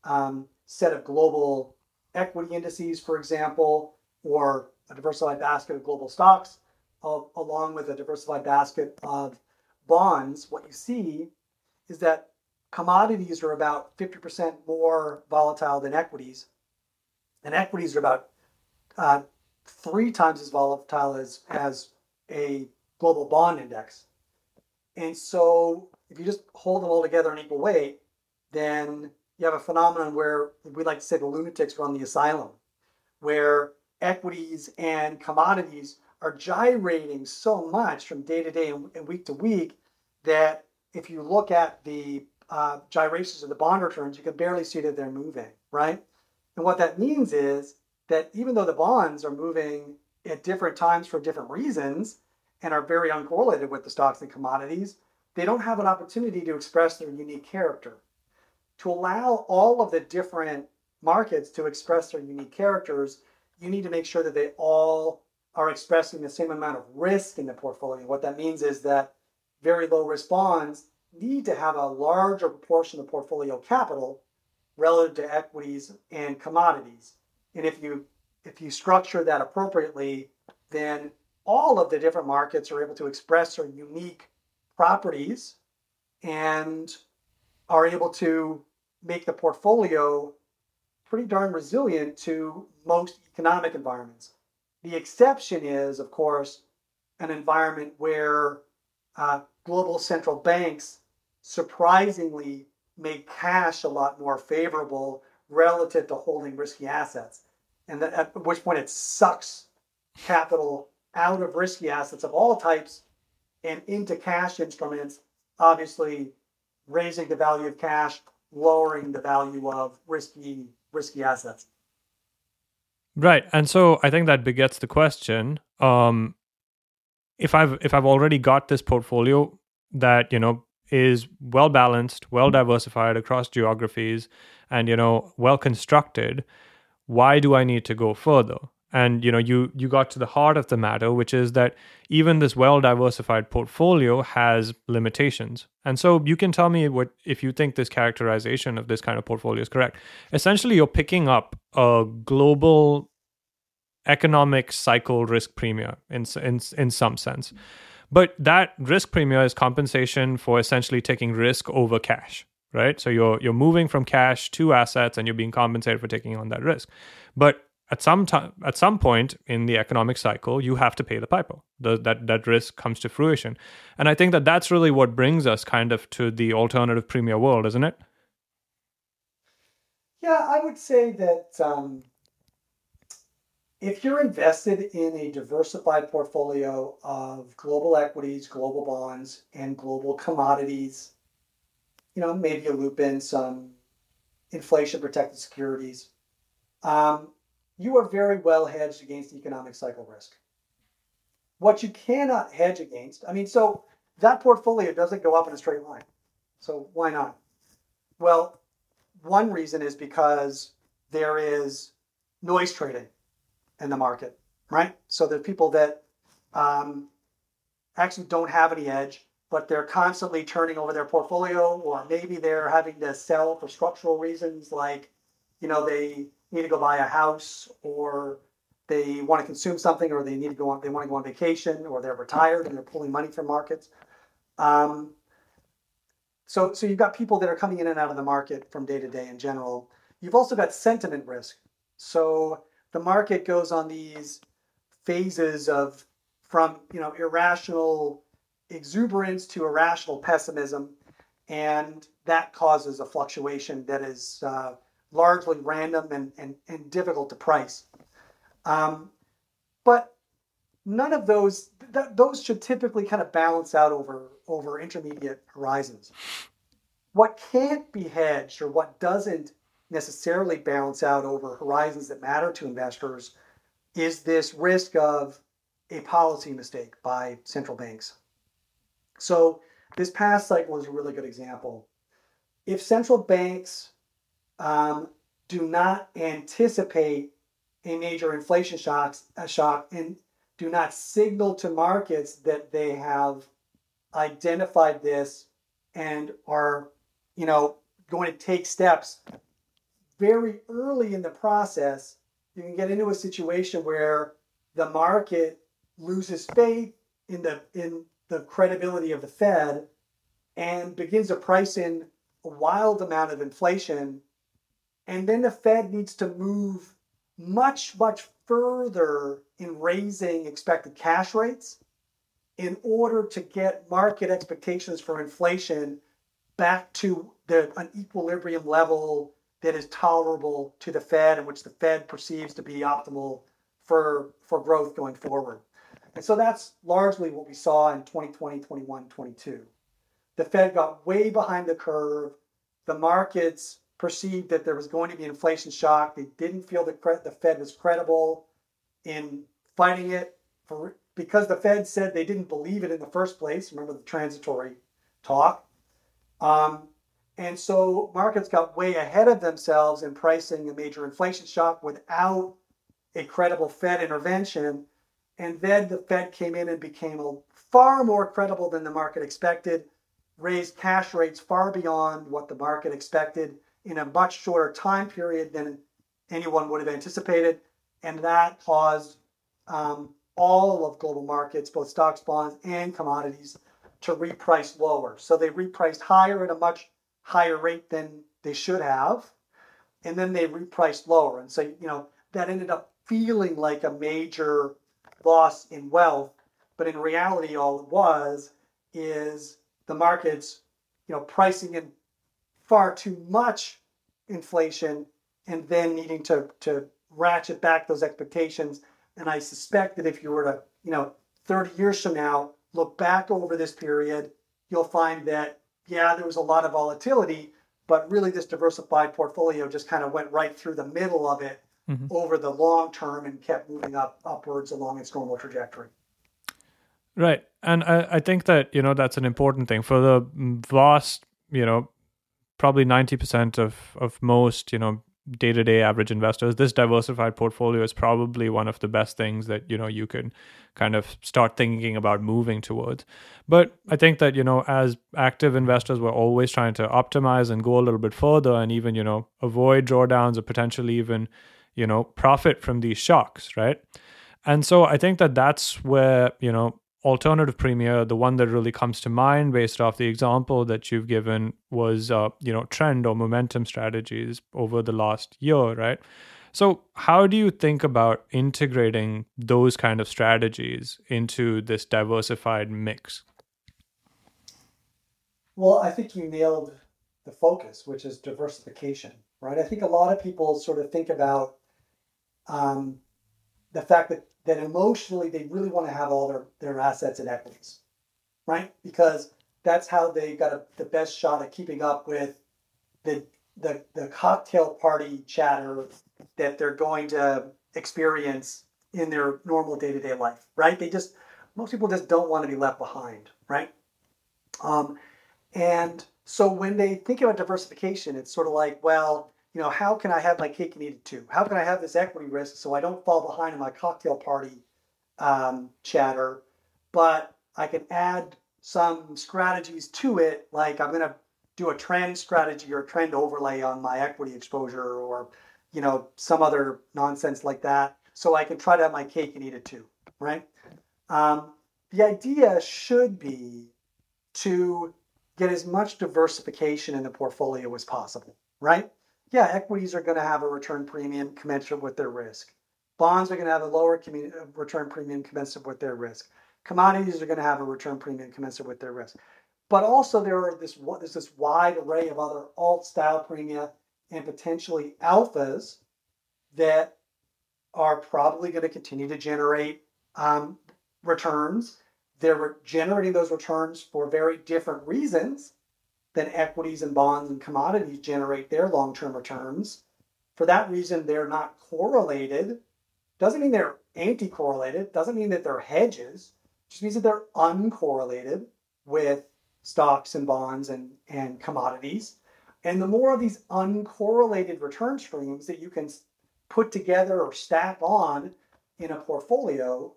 um, set of global equity indices, for example, or a diversified basket of global stocks, uh, along with a diversified basket of bonds, what you see is that commodities are about 50% more volatile than equities, and equities are about uh, three times as volatile as, as a global bond index. And so if you just hold them all together in equal weight, then you have a phenomenon where we like to say the lunatics run the asylum, where equities and commodities are gyrating so much from day to day and week to week that if you look at the uh, gyrations of the bond returns, you can barely see that they're moving, right? And what that means is that even though the bonds are moving at different times for different reasons, and are very uncorrelated with the stocks and commodities, they don't have an opportunity to express their unique character. To allow all of the different markets to express their unique characters, you need to make sure that they all are expressing the same amount of risk in the portfolio. What that means is that very low risk bonds need to have a larger proportion of portfolio capital relative to equities and commodities. And if you if you structure that appropriately, then all of the different markets are able to express their unique properties and are able to make the portfolio pretty darn resilient to most economic environments. The exception is, of course, an environment where uh, global central banks surprisingly make cash a lot more favorable relative to holding risky assets. And that, at which point it sucks capital out of risky assets of all types and into cash instruments, obviously raising the value of cash, lowering the value of risky risky assets. Right. And so I think that begets the question, um, if I've if I've already got this portfolio that, you know, is well balanced, well diversified across geographies and, you know, well constructed, why do I need to go further? And you know you you got to the heart of the matter which is that even this well diversified portfolio has limitations. And so you can tell me what if you think this characterization of this kind of portfolio is correct. Essentially you're picking up a global economic cycle risk premium in in in some sense. But that risk premium is compensation for essentially taking risk over cash right? So you're you're moving from cash to assets and you're being compensated for taking on that risk. But at some time at some point in the economic cycle you have to pay the piper the, that that risk comes to fruition. And i think that that's really what brings us kind of to the alternative premia world isn't it? Yeah i would say that um, if you're invested in a diversified portfolio of global equities global bonds and global commodities you know maybe you loop in some inflation protected securities um, you are very well hedged against economic cycle risk. What you cannot hedge against, I mean, so that portfolio doesn't go up in a straight line. So why not? Well, one reason is because there is noise trading in the market, right? So there's people that um, actually don't have any edge, but they're constantly turning over their portfolio, or maybe they're having to sell for structural reasons, like you know they need to go buy a house or they want to consume something or they need to go on they want to go on vacation or they're retired and they're pulling money from markets. Um, so so you've got people that are coming in and out of the market from day to day in general. You've also got sentiment risk. So the market goes on these phases of from you know irrational exuberance to irrational pessimism and that causes a fluctuation that is uh, largely random and, and, and difficult to price. Um, but none of those th- those should typically kind of balance out over over intermediate horizons. What can't be hedged or what doesn't necessarily balance out over horizons that matter to investors is this risk of a policy mistake by central banks. So this past cycle is a really good example. If central banks um, do not anticipate a major inflation shocks, a shock and do not signal to markets that they have identified this and are, you know, going to take steps very early in the process, you can get into a situation where the market loses faith in the in the credibility of the Fed and begins to price in a wild amount of inflation and then the Fed needs to move much, much further in raising expected cash rates in order to get market expectations for inflation back to the, an equilibrium level that is tolerable to the Fed and which the Fed perceives to be optimal for, for growth going forward. And so that's largely what we saw in 2020, 21, 22. The Fed got way behind the curve. The markets perceived that there was going to be inflation shock. They didn't feel that the Fed was credible in fighting it for because the Fed said they didn't believe it in the first place. Remember the transitory talk. Um, and so markets got way ahead of themselves in pricing a major inflation shock without a credible Fed intervention. And then the Fed came in and became a, far more credible than the market expected, raised cash rates far beyond what the market expected, in a much shorter time period than anyone would have anticipated. And that caused um, all of global markets, both stocks, bonds, and commodities, to reprice lower. So they repriced higher at a much higher rate than they should have. and then they repriced lower. And so, you know, that ended up feeling like a major loss in wealth. But in reality, all it was is the markets, you know, pricing in far too much inflation and then needing to, to ratchet back those expectations. And I suspect that if you were to, you know, 30 years from now, look back over this period, you'll find that, yeah, there was a lot of volatility, but really this diversified portfolio just kind of went right through the middle of it mm-hmm. over the long term and kept moving up upwards along its normal trajectory. Right. And I, I think that, you know, that's an important thing for the vast, you know, probably 90% of, of most, you know, day-to-day average investors this diversified portfolio is probably one of the best things that you know you can kind of start thinking about moving towards. But i think that you know as active investors we're always trying to optimize and go a little bit further and even you know avoid drawdowns or potentially even you know profit from these shocks right? And so i think that that's where you know alternative premia, the one that really comes to mind based off the example that you've given was, uh, you know, trend or momentum strategies over the last year, right? So, how do you think about integrating those kind of strategies into this diversified mix? Well, I think you nailed the focus, which is diversification, right? I think a lot of people sort of think about um, the fact that that emotionally they really want to have all their, their assets and equities, right? Because that's how they got a, the best shot at keeping up with the, the, the cocktail party chatter that they're going to experience in their normal day to day life, right? They just, most people just don't want to be left behind, right? Um, and so when they think about diversification, it's sort of like, well, you know, how can I have my cake and eat it too? How can I have this equity risk so I don't fall behind in my cocktail party um, chatter, but I can add some strategies to it, like I'm going to do a trend strategy or a trend overlay on my equity exposure or, you know, some other nonsense like that. So I can try to have my cake and eat it too, right? Um, the idea should be to get as much diversification in the portfolio as possible, right? Yeah, equities are going to have a return premium commensurate with their risk. Bonds are going to have a lower uh, return premium commensurate with their risk. Commodities are going to have a return premium commensurate with their risk. But also there are this there's this wide array of other alt style premia and potentially alphas that are probably going to continue to generate um, returns. They're generating those returns for very different reasons than equities and bonds and commodities generate their long term returns. For that reason, they're not correlated. Doesn't mean they're anti correlated, doesn't mean that they're hedges, just means that they're uncorrelated with stocks and bonds and, and commodities. And the more of these uncorrelated return streams that you can put together or stack on in a portfolio,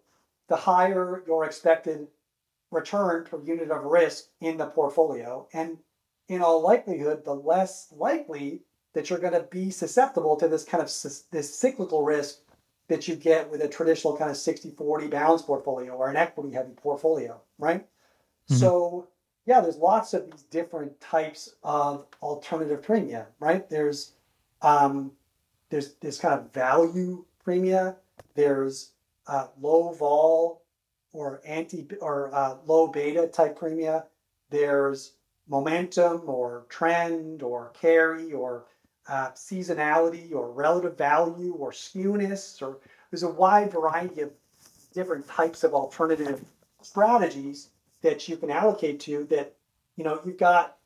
the higher your expected return per unit of risk in the portfolio. And in all likelihood, the less likely that you're going to be susceptible to this kind of this cyclical risk that you get with a traditional kind of 60-40 balance portfolio or an equity heavy portfolio, right? Mm-hmm. So yeah, there's lots of these different types of alternative premia, right? There's um, there's this kind of value premia. There's uh, low vol or anti or uh, low beta type premia. There's momentum or trend or carry or uh, seasonality or relative value or skewness or there's a wide variety of different types of alternative strategies that you can allocate to that you know you've got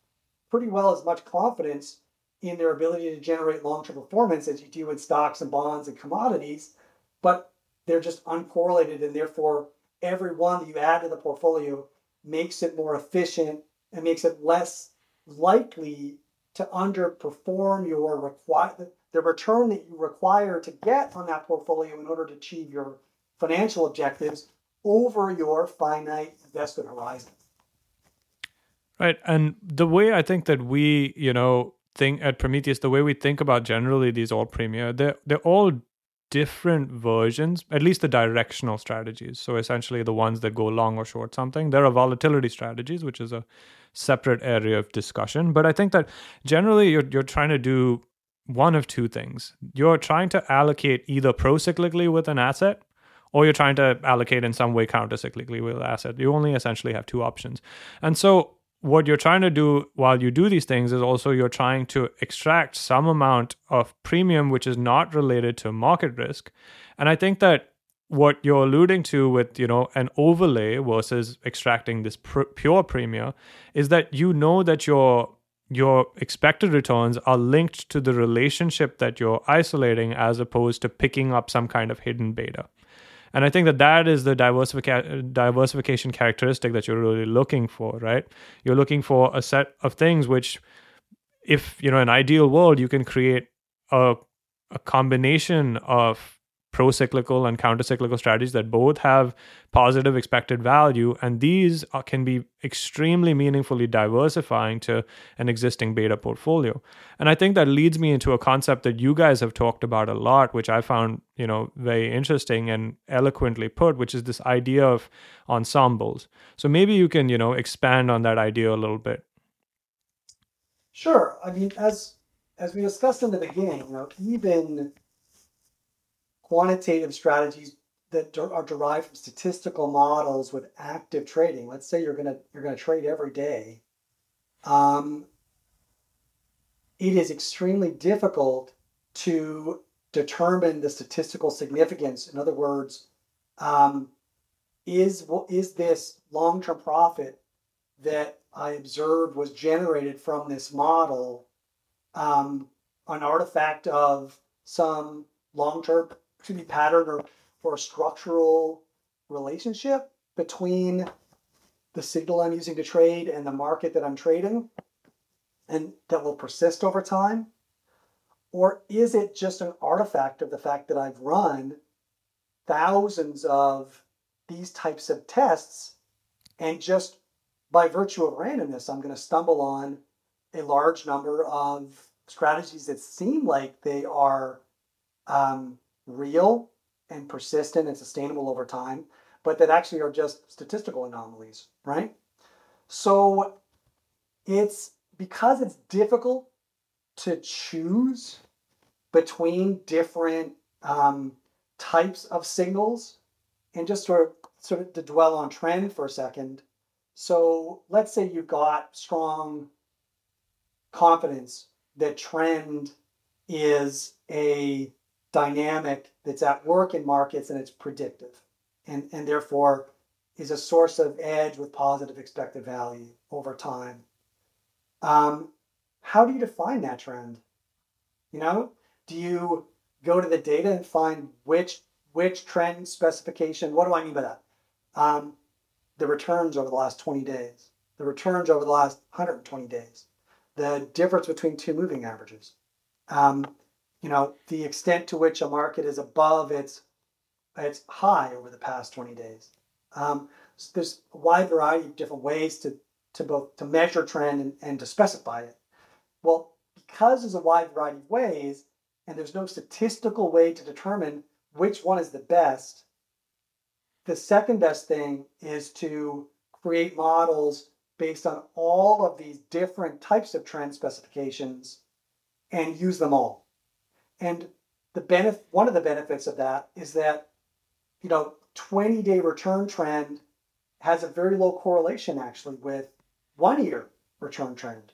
pretty well as much confidence in their ability to generate long-term performance as you do in stocks and bonds and commodities but they're just uncorrelated and therefore every one that you add to the portfolio makes it more efficient and makes it less likely to underperform your require the return that you require to get on that portfolio in order to achieve your financial objectives over your finite investment horizon. Right. And the way I think that we, you know, think at Prometheus, the way we think about generally these alt premia, they're they're all different versions, at least the directional strategies. So essentially the ones that go long or short something. There are volatility strategies, which is a separate area of discussion. But I think that generally you're you're trying to do one of two things. You're trying to allocate either pro-cyclically with an asset or you're trying to allocate in some way counter-cyclically with an asset. You only essentially have two options. And so what you're trying to do while you do these things is also you're trying to extract some amount of premium which is not related to market risk. And I think that what you're alluding to with you know an overlay versus extracting this pr- pure premium is that you know that your your expected returns are linked to the relationship that you're isolating as opposed to picking up some kind of hidden beta and I think that that is the diversification diversification characteristic that you're really looking for, right? You're looking for a set of things which, if you know, an ideal world, you can create a a combination of pro-cyclical and counter-cyclical strategies that both have positive expected value and these are, can be extremely meaningfully diversifying to an existing beta portfolio. And i think that leads me into a concept that you guys have talked about a lot which i found you know very interesting and eloquently put which is this idea of ensembles. So maybe you can you know expand on that idea a little bit. Sure. I mean as as we discussed in the beginning you know even quantitative strategies that are derived from statistical models with active trading. Let's say you're gonna you're gonna trade every day. Um, it is extremely difficult to determine the statistical significance. In other words, um, is is this long term profit that I observed was generated from this model um, an artifact of some long term to be pattern or, or a structural relationship between the signal I'm using to trade and the market that I'm trading and that will persist over time? Or is it just an artifact of the fact that I've run thousands of these types of tests and just by virtue of randomness, I'm going to stumble on a large number of strategies that seem like they are um, real and persistent and sustainable over time, but that actually are just statistical anomalies, right? So it's because it's difficult to choose between different um, types of signals and just sort of sort of to dwell on trend for a second. So let's say you've got strong confidence that trend is a dynamic that's at work in markets and it's predictive and, and therefore is a source of edge with positive expected value over time. Um, how do you define that trend? You know, do you go to the data and find which which trend specification? What do I mean by that? Um, the returns over the last 20 days, the returns over the last 120 days, the difference between two moving averages. Um, you know, the extent to which a market is above its its high over the past 20 days. Um, so there's a wide variety of different ways to to both to measure trend and, and to specify it. Well, because there's a wide variety of ways, and there's no statistical way to determine which one is the best, the second best thing is to create models based on all of these different types of trend specifications and use them all. And the benefit, one of the benefits of that is that, you know, 20 day return trend has a very low correlation actually with one year return trend.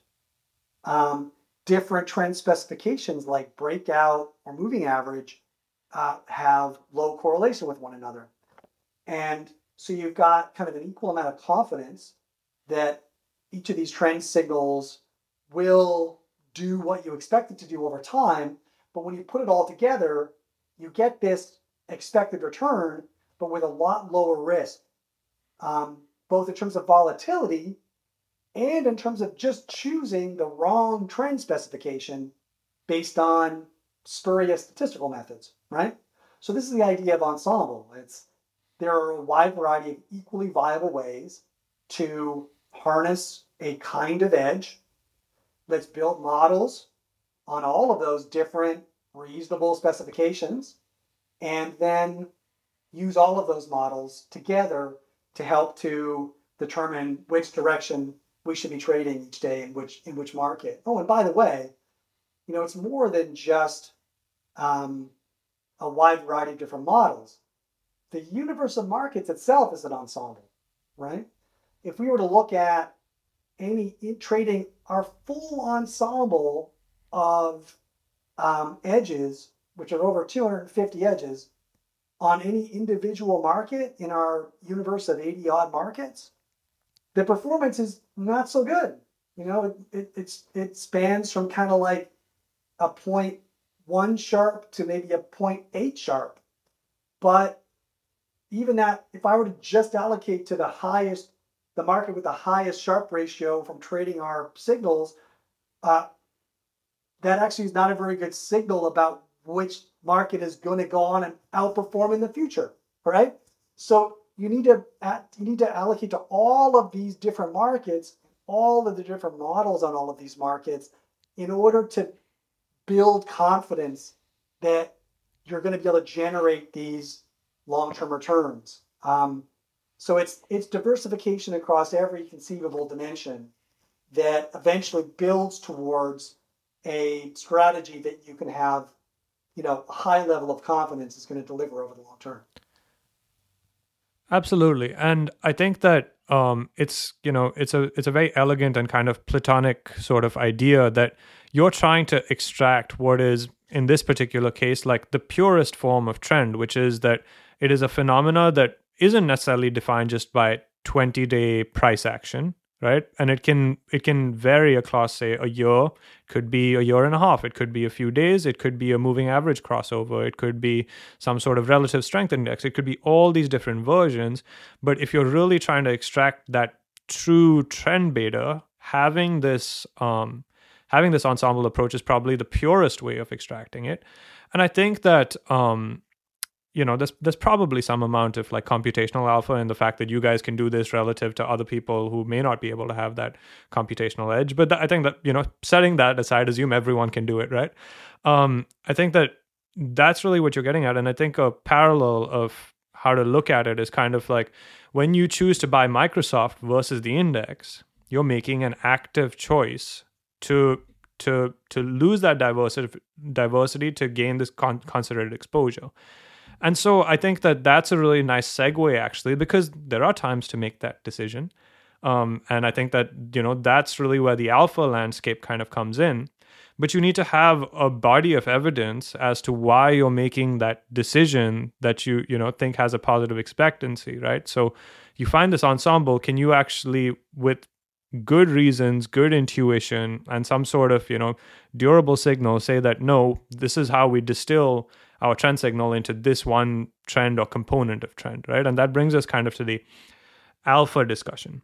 Um, different trend specifications like breakout or moving average uh, have low correlation with one another. And so you've got kind of an equal amount of confidence that each of these trend signals will do what you expect it to do over time but when you put it all together, you get this expected return, but with a lot lower risk, um, both in terms of volatility and in terms of just choosing the wrong trend specification based on spurious statistical methods, right? So this is the idea of ensemble. It's there are a wide variety of equally viable ways to harness a kind of edge. Let's build models on all of those different reasonable specifications and then use all of those models together to help to determine which direction we should be trading each day in which in which market. Oh, and by the way, you know, it's more than just um, a wide variety of different models. The universe of markets itself is an ensemble, right? If we were to look at any trading our full ensemble of um, edges, which are over 250 edges, on any individual market in our universe of 80 odd markets, the performance is not so good. You know, it, it, it spans from kind of like a point one Sharpe to maybe a point eight Sharpe. But even that, if I were to just allocate to the highest, the market with the highest Sharpe ratio from trading our signals, uh, that actually is not a very good signal about which market is going to go on and outperform in the future. Right? So you need to you need to allocate to all of these different markets, all of the different models on all of these markets, in order to build confidence that you're going to be able to generate these long-term returns. Um, so it's it's diversification across every conceivable dimension that eventually builds towards a strategy that you can have, you know, a high level of confidence is going to deliver over the long term. Absolutely, and I think that um, it's you know it's a it's a very elegant and kind of platonic sort of idea that you're trying to extract what is in this particular case like the purest form of trend, which is that it is a phenomena that isn't necessarily defined just by 20 day price action right? And it can it can vary across say a year. Could be a year and a half. It could be a few days. It could be a moving average crossover. It could be some sort of relative strength index. It could be all these different versions. But if you're really trying to extract that true trend beta having this um having this ensemble approach is probably the purest way of extracting it. And i think that um you know there's there's probably some amount of like computational alpha in the fact that you guys can do this relative to other people who may not be able to have that computational edge. But th- i think that you know setting that aside assume everyone can do it right? Um, i think that that's really what you're getting at. And i think a parallel of how to look at it is kind of like when you choose to buy microsoft versus the index you're making an active choice to to to lose that diversity diversity to gain this con- concentrated exposure and so I think that that's a really nice segue, actually, because there are times to make that decision. Um, and I think that, you know, that's really where the alpha landscape kind of comes in. But you need to have a body of evidence as to why you're making that decision that you, you know, think has a positive expectancy, right? So you find this ensemble, can you actually, with good reasons, good intuition, and some sort of, you know, durable signal say that no, this is how we distill our trend signal into this one trend or component of trend, right? And that brings us kind of to the alpha discussion.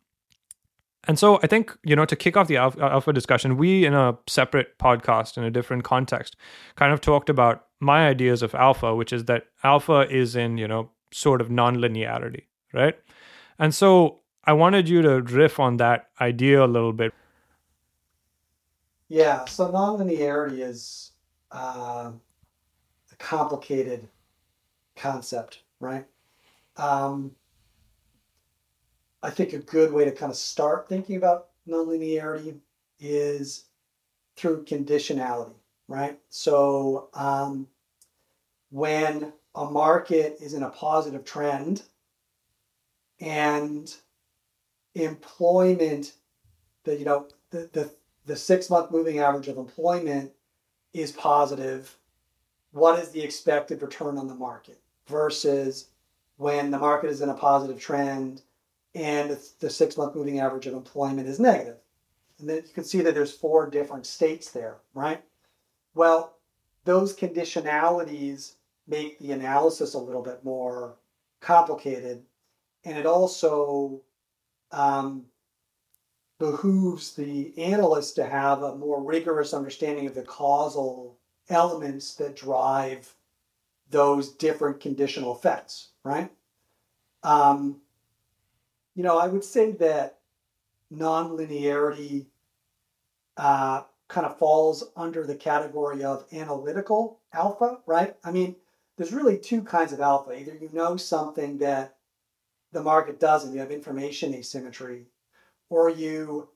And so I think, you know, to kick off the alpha discussion, we in a separate podcast in a different context kind of talked about my ideas of alpha, which is that alpha is in, you know, sort of nonlinearity, right? And so I wanted you to riff on that idea a little bit. Yeah, so nonlinearity is uh, complicated concept, right? Um, I think a good way to kind of start thinking about nonlinearity is through conditionality, right? So um, when a market is in a positive trend and employment, the you know the the, the six month moving average of employment is positive what is the expected return on the market versus when the market is in a positive trend and the six month moving average of employment is negative. And then you can see that there's four different states there, right? Well, those conditionalities make the analysis a little bit more complicated. And it also um, behooves the analyst to have a more rigorous understanding of the causal elements that drive those different conditional effects, right? Um, you know, I would say that nonlinearity uh, kind of falls under the category of analytical alpha, right? I mean, there's really two kinds of alpha. Either you know something that the market doesn't, you have information asymmetry, or you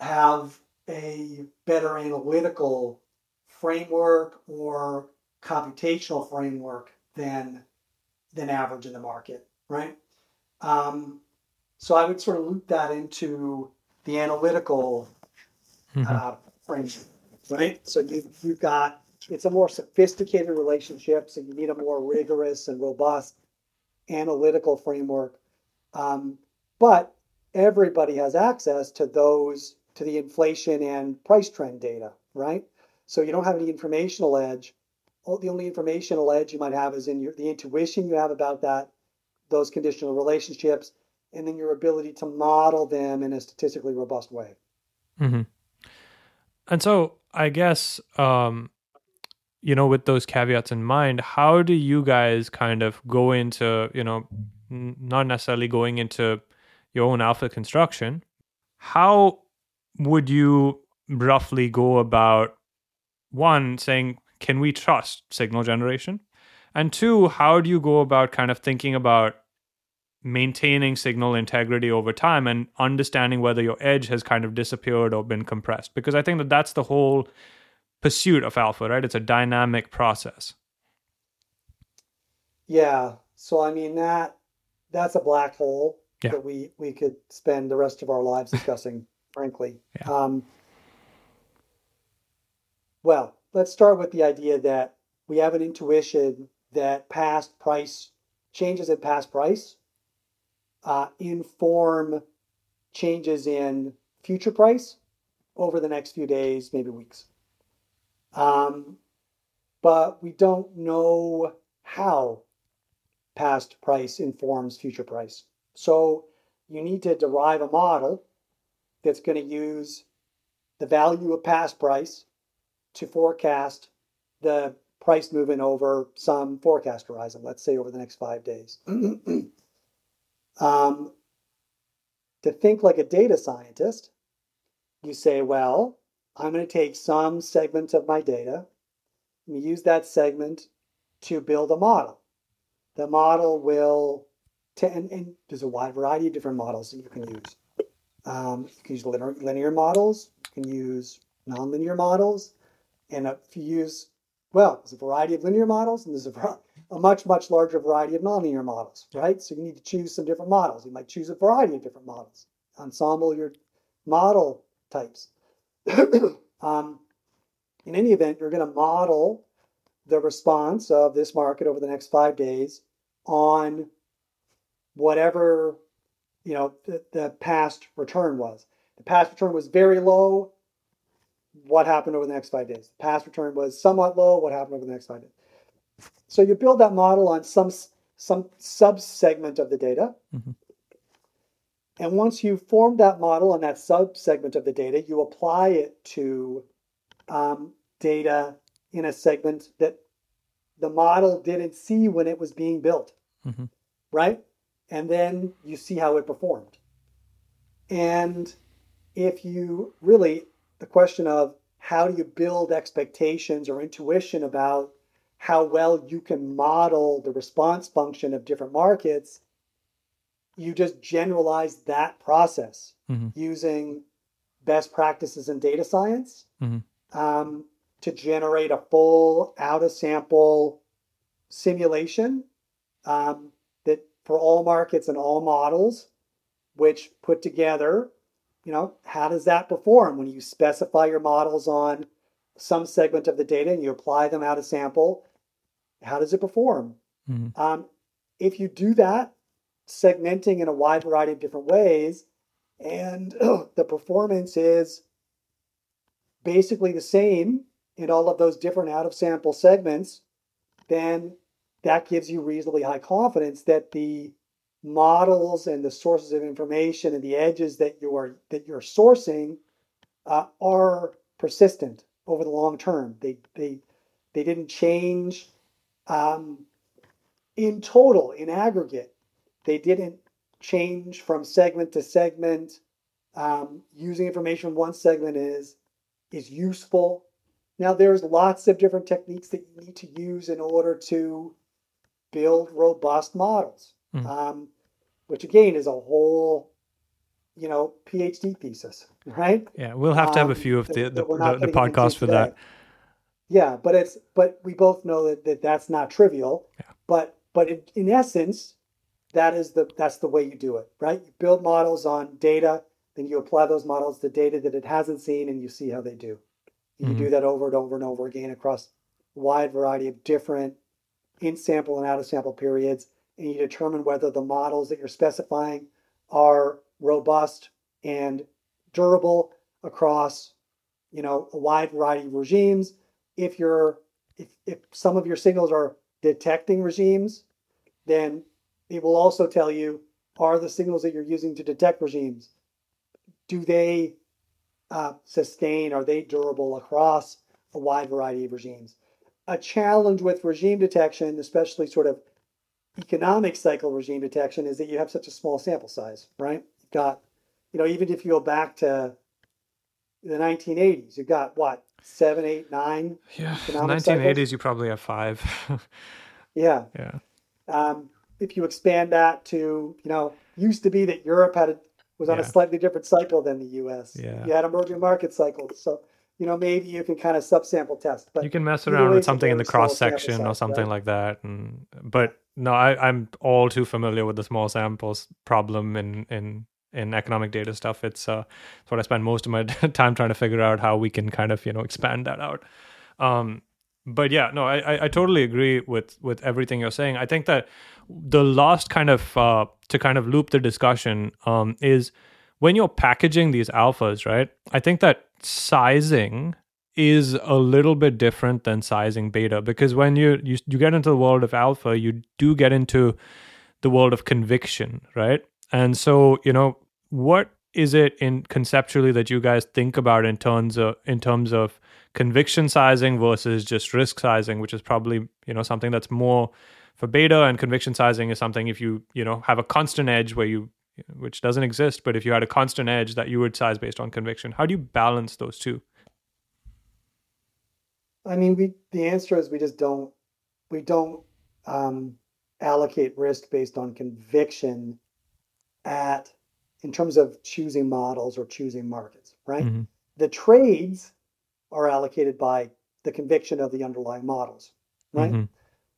have a better analytical framework or computational framework than than average in the market, right? Um, so I would sort of loop that into the analytical Mhm. uh, framework, right? So you, you've got it's a more sophisticated relationship, so you need a more rigorous and robust analytical framework. Um, but everybody has access to those to the inflation and price trend data, right? So you don't have any informational edge. Oh, The only informational edge you might have is in your the intuition you have about that those conditional relationships, and then your ability to model them in a statistically robust way. hmm And so I guess um, you know, with those caveats in mind, how do you guys kind of go into, you know, n- not necessarily going into your own alpha construction? How would you roughly go about one saying, can we trust signal generation? And two, how do you go about kind of thinking about maintaining signal integrity over time and understanding whether your edge has kind of disappeared or been compressed? Because I think that that's the whole pursuit of alpha, right? It's a dynamic process. Yeah. So I mean that that's a black hole Yeah. that we we could spend the rest of our lives discussing, frankly. Yeah. Um, well, let's start with the idea that we have an intuition that past price changes in past price uh, inform changes in future price over the next few days, maybe weeks. Um, but we don't know how past price informs future price. So you need to derive a model that's going to use the value of past price to forecast the price movement over some forecast horizon, let's say over the next five days. um, to think like a data scientist, you say, well, I'm going to take some segment of my data and use that segment to build a model. The model will, t- and, and there's a wide variety of different models that you can use. Um, you can use linear, linear models, you can use nonlinear models, and if you use, well, there's a variety of linear models and there's a, a much, much larger variety of nonlinear models, right? So you need to choose some different models. You might choose a variety of different models. Ensemble your model types. um, in any event, you're going to model the response of this market over the next five days on whatever you know the, the past return was. The past return was very low. What happened over the next five days? The past return was somewhat low. What happened over the next five days? So you build that model on some some sub segment of the data. Mhm. And once you form that model on that sub segment of the data, you apply it to um, data in a segment that the model didn't see when it was being built, Mhm. right? And then you see how it performed. And if you really, the question of how do you build expectations or intuition about how well you can model the response function of different markets, you just generalize that process Mhm. using best practices in data science Mhm. um, to generate a full out of sample simulation um, that for all markets and all models, which put together, you know, how does that perform when you specify your models on some segment of the data and you apply them out of sample? How does it perform? Mhm. Um, if you do that, segmenting in a wide variety of different ways, and the performance is basically the same in all of those different out of sample segments, then that gives you reasonably high confidence that the models and the sources of information and the edges that you're that you're sourcing uh, are persistent over the long term. They they they didn't change um, in total in aggregate. They didn't change from segment to segment. Um, using information one segment is is useful. Now there's lots of different techniques that you need to use in order to build robust models, Mhm. um, which again is a whole, you know, PhD thesis, right? Yeah, we'll have to have a Um, few of the the, the, the podcast for that. Yeah, but it's but we both know that, that that's not trivial. Yeah. But but in, in essence, that is the that's the way you do it, right? You build models on data, then you apply those models to data that it hasn't seen, and you see how they do. You Mhm. do that over and over and over again across a wide variety of different in sample and out of sample periods, and you determine whether the models that you're specifying are robust and durable across you know a wide variety of regimes. If you're if, if some of your signals are detecting regimes then it will also tell you are the signals that you're using to detect regimes do they uh, sustain are they durable across a wide variety of regimes? A challenge with regime detection especially sort of economic cycle regime detection is that you have such a small sample size right you've got you know even if you go back to the 1980s you've got what seven eight nine Yeah, Economic 1980s, you probably have five. yeah yeah, um, if you expand that to you know used to be that europe had a, was on a slightly different cycle than the us Yeah. you had a emerging market cycles so you know maybe you can kind of subsample test but you can mess around with something in the cross section or something right? like that, and but no, I, I'm all too familiar with the small samples problem in in in economic data stuff. It's uh, it's what I spend most of my time trying to figure out how we can kind of you know expand that out. Um, but yeah, no, I, I totally agree with with everything you're saying. I think that the last kind of uh, to kind of loop the discussion um, is when you're packaging these alphas, right? I think that sizing is a little bit different than sizing beta because when you, you you get into the world of alpha, you do get into the world of conviction, right? And so, you know, what is it in conceptually that you guys think about in terms of in terms of conviction sizing versus just risk sizing, which is probably, you know, something that's more for beta and conviction sizing is something if you, you know, have a constant edge where you which doesn't exist, but if you had a constant edge that you would size based on conviction, how do you balance those two? I mean, we the answer is we just don't we don't um, allocate risk based on conviction at in terms of choosing models or choosing markets, right? Mhm. The trades are allocated by the conviction of the underlying models, right? Mhm.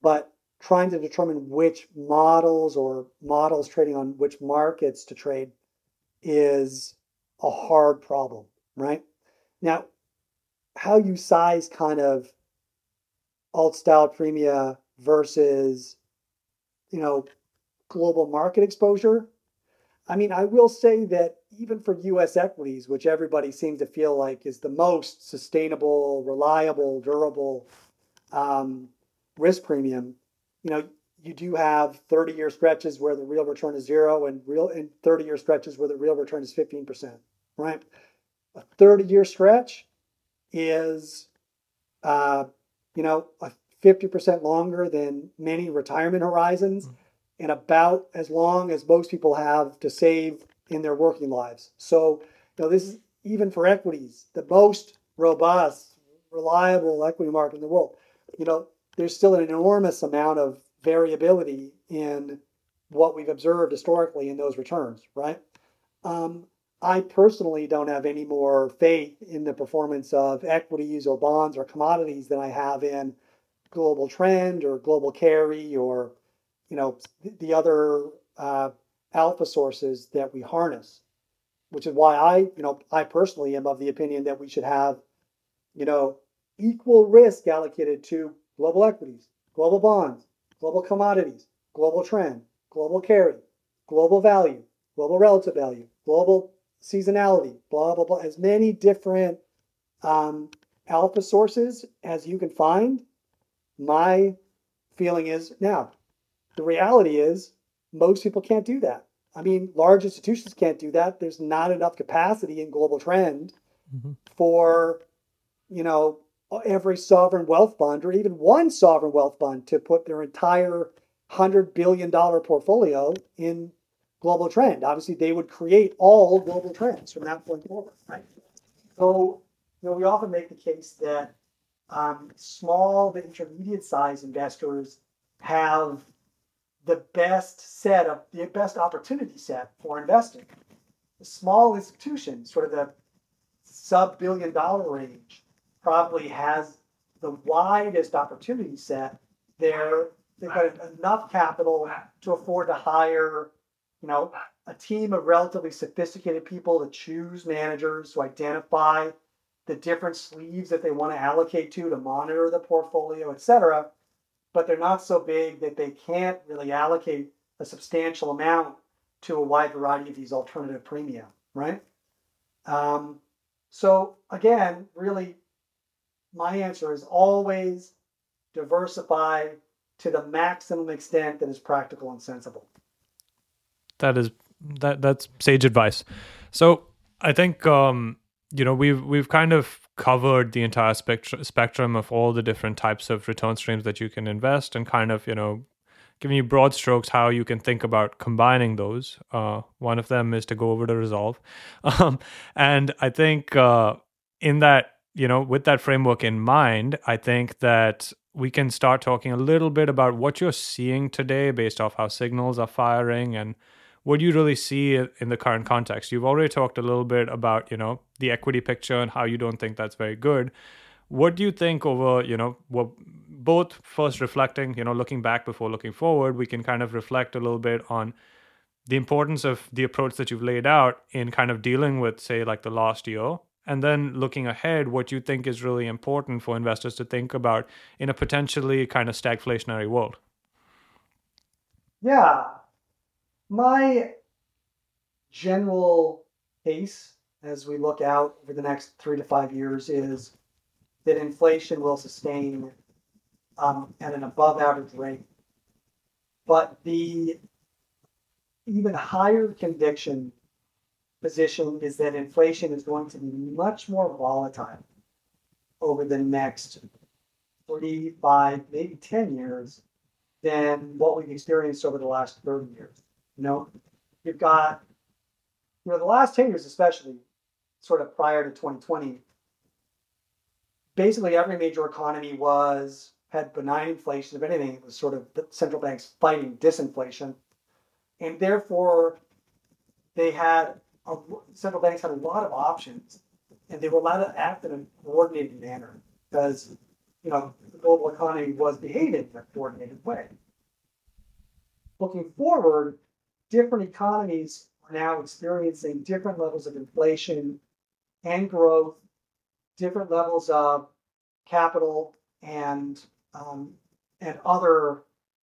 But trying to determine which models or models trading on which markets to trade is a hard problem, right? Now, how you size kind of alt style premia versus, you know, global market exposure. I mean, I will say that even for US equities, which everybody seems to feel like is the most sustainable, reliable, durable um, risk premium, you know, you do have 30 year stretches where the real return is zero and real and 30 year stretches where the real return is 15%, right? A 30 year stretch is, uh, you know, a 50% longer than many retirement horizons and about as long as most people have to save in their working lives. So, you know, this is even for equities, the most robust, reliable equity market in the world. You know, there's still an enormous amount of variability in what we've observed historically in those returns, right? Um, I personally don't have any more faith in the performance of equities or bonds or commodities than I have in global trend or global carry or you know the other uh, alpha sources that we harness which is why i you know i personally am of the opinion that we should have you know equal risk allocated to global equities global bonds global commodities global trend global carry global value global relative value global seasonality blah blah blah as many different um, alpha sources as you can find. My feeling is now the reality is most people can't do that. I mean large institutions can't do that. There's not enough capacity in global trend Mhm. for you know every sovereign wealth fund or even one sovereign wealth fund to put their entire 100 billion dollar portfolio in global trend. Obviously they would create all global trends from that point forward right? So you know we often make the case that um, small to intermediate size investors have the best set of the best opportunity set for investing. The small institutions, sort of the sub billion dollar range, probably has the widest opportunity set, they're they've got enough capital to afford to hire, you know, a team of relatively sophisticated people to choose managers to identify the different sleeves that they want to allocate to to monitor the portfolio, et cetera. But they're not so big that they can't really allocate a substantial amount to a wide variety of these alternative premium, right? Um, so again, really, my answer is always diversify to the maximum extent that is practical and sensible. That is that that's sage advice. So I think um, you know we've we've kind of covered the entire spectrum spectrum of all the different types of return streams that you can invest and kind of you know giving you broad strokes how you can think about combining those. Uh, one of them is to go over to Resolve, um, and I think uh, in that you know with that framework in mind, I think that we can start talking a little bit about what you're seeing today based off how signals are firing and what do you really see in the current context? You've already talked a little bit about, you know, the equity picture and how you don't think that's very good. What do you think over, you know, what both first reflecting, you know, looking back before looking forward, we can kind of reflect a little bit on the importance of the approach that you've laid out in kind of dealing with, say, like the last year, and then looking ahead, what you think is really important for investors to think about in a potentially kind of stagflationary world. Yeah, my general case as we look out over the next three to five years is that inflation will sustain um, at an above average rate. But the even higher conviction position is that inflation is going to be much more volatile over the next three, five, maybe 10 years than what we've experienced over the last 30 years. You know, you've got, you know, the last 10 years, especially sort of prior to 2020, basically every major economy was had benign inflation. If anything, it was sort of the central banks fighting disinflation. And therefore, they had, a, central banks had a lot of options and they were allowed to act in a coordinated manner because, you know, the global economy was behaving in a coordinated way. Looking forward, different economies are now experiencing different levels of inflation and growth, different levels of capital and um, and other,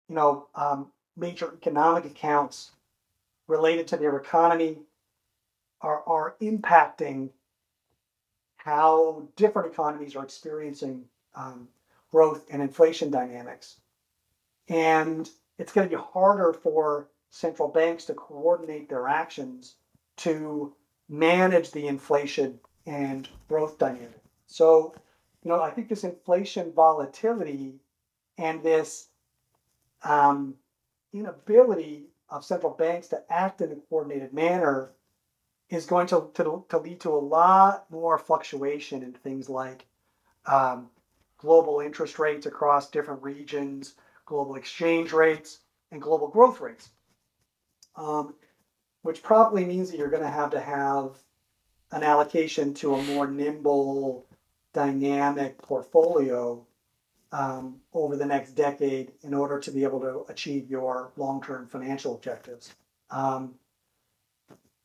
you know, um, major economic accounts related to their economy are, are impacting how different economies are experiencing um, growth and inflation dynamics. And it's going to be harder for central banks to coordinate their actions to manage the inflation and growth dynamic. So, you know, I think this inflation volatility and this um, inability of central banks to act in a coordinated manner is going to, to, to lead to a lot more fluctuation in things like um, global interest rates across different regions, global exchange rates, and global growth rates um, which probably means that you're going to have to have an allocation to a more nimble, dynamic portfolio um, over the next decade in order to be able to achieve your long term financial objectives. Um,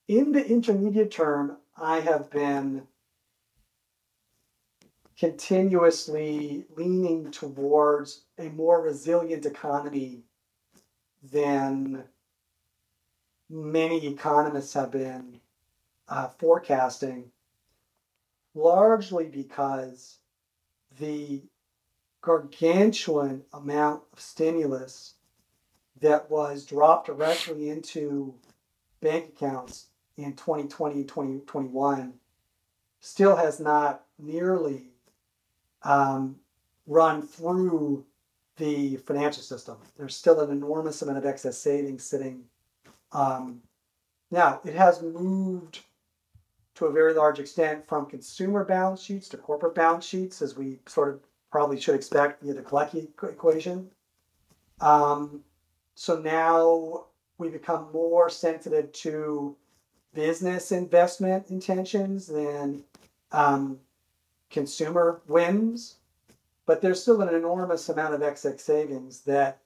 in the intermediate term, I have been continuously leaning towards a more resilient economy than many economists have been uh, forecasting, largely because the gargantuan amount of stimulus that was dropped directly into bank accounts in 2020 and 2021 still has not nearly um, run through the financial system. There's still an enormous amount of excess savings sitting um, now, it has moved to a very large extent from consumer balance sheets to corporate balance sheets, as we sort of probably should expect via the Kalecki equation. Um, so now we become more sensitive to business investment intentions than um, consumer whims. but there's still an enormous amount of excess savings that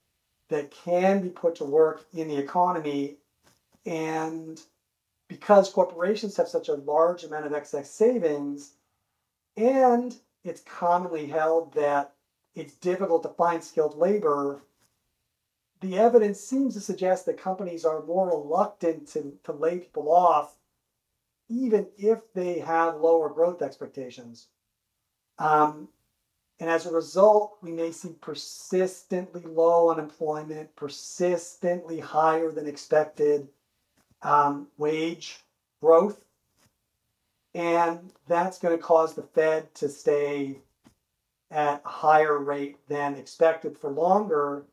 that can be put to work in the economy and because corporations have such a large amount of excess savings and it's commonly held that it's difficult to find skilled labor the evidence seems to suggest that companies are more reluctant to, to lay people off even if they have lower growth expectations. Um, and as a result, we may see persistently low unemployment, persistently higher than expected um, wage growth. And that's going to cause the Fed to stay at a higher rate than expected for longer.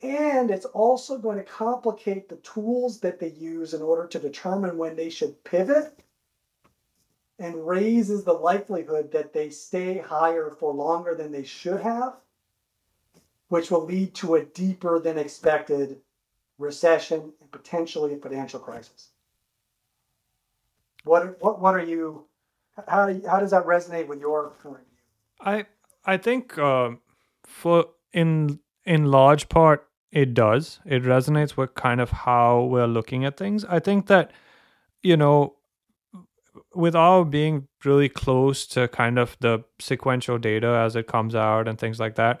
And it's also going to complicate the tools that they use in order to determine when they should pivot and raises the likelihood that they stay higher for longer than they should have, which will lead to a deeper than expected recession and potentially a financial crisis. What what what are you? How how does that resonate with your current view? I I think uh, for in in large part it does. It resonates with kind of how we're looking at things. I think that you know with our being really close to kind of the sequential data as it comes out and things like that,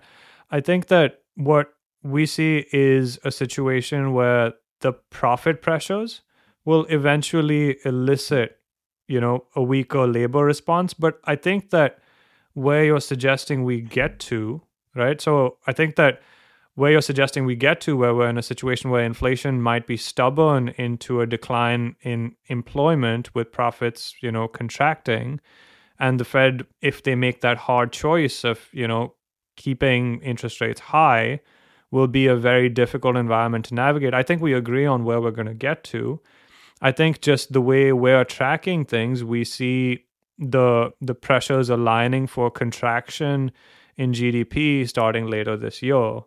I think that what we see is a situation where the profit pressures will eventually elicit, you know, a weaker labor response. But I think that where you're suggesting we get to, right? So I think that where you're suggesting we get to, where we're in a situation where inflation might be stubborn into a decline in employment with profits, you know, contracting, and the Fed, if they make that hard choice of, you know, keeping interest rates high, will be a very difficult environment to navigate. I think we agree on where we're going to get to. I think just the way we're tracking things, we see the the pressures aligning for contraction in GDP starting later this year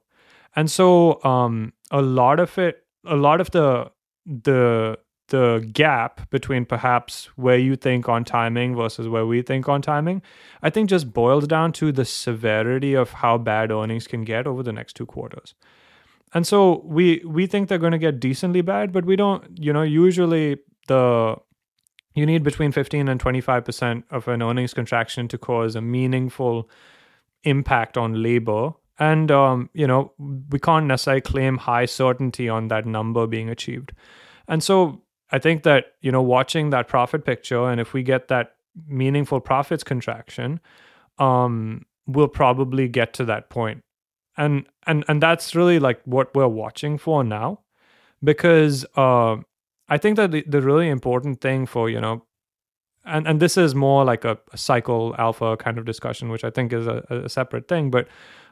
and so um, a lot of it a lot of the the the gap between perhaps where you think on timing versus where we think on timing i think just boils down to the severity of how bad earnings can get over the next two quarters. And so we we think they're going to get decently bad but we don't you know usually the you need between 15 and 25% of an earnings contraction to cause a meaningful impact on labor. And um, you know we can't necessarily claim high certainty on that number being achieved. And so i think that you know watching that profit picture and if we get that meaningful profits contraction um, we'll probably get to that point. And and and that's really like what we're watching for now. Because uh, i think that the, the really important thing for you know and and this is more like a, a cycle alpha kind of discussion which i think is a, a separate thing but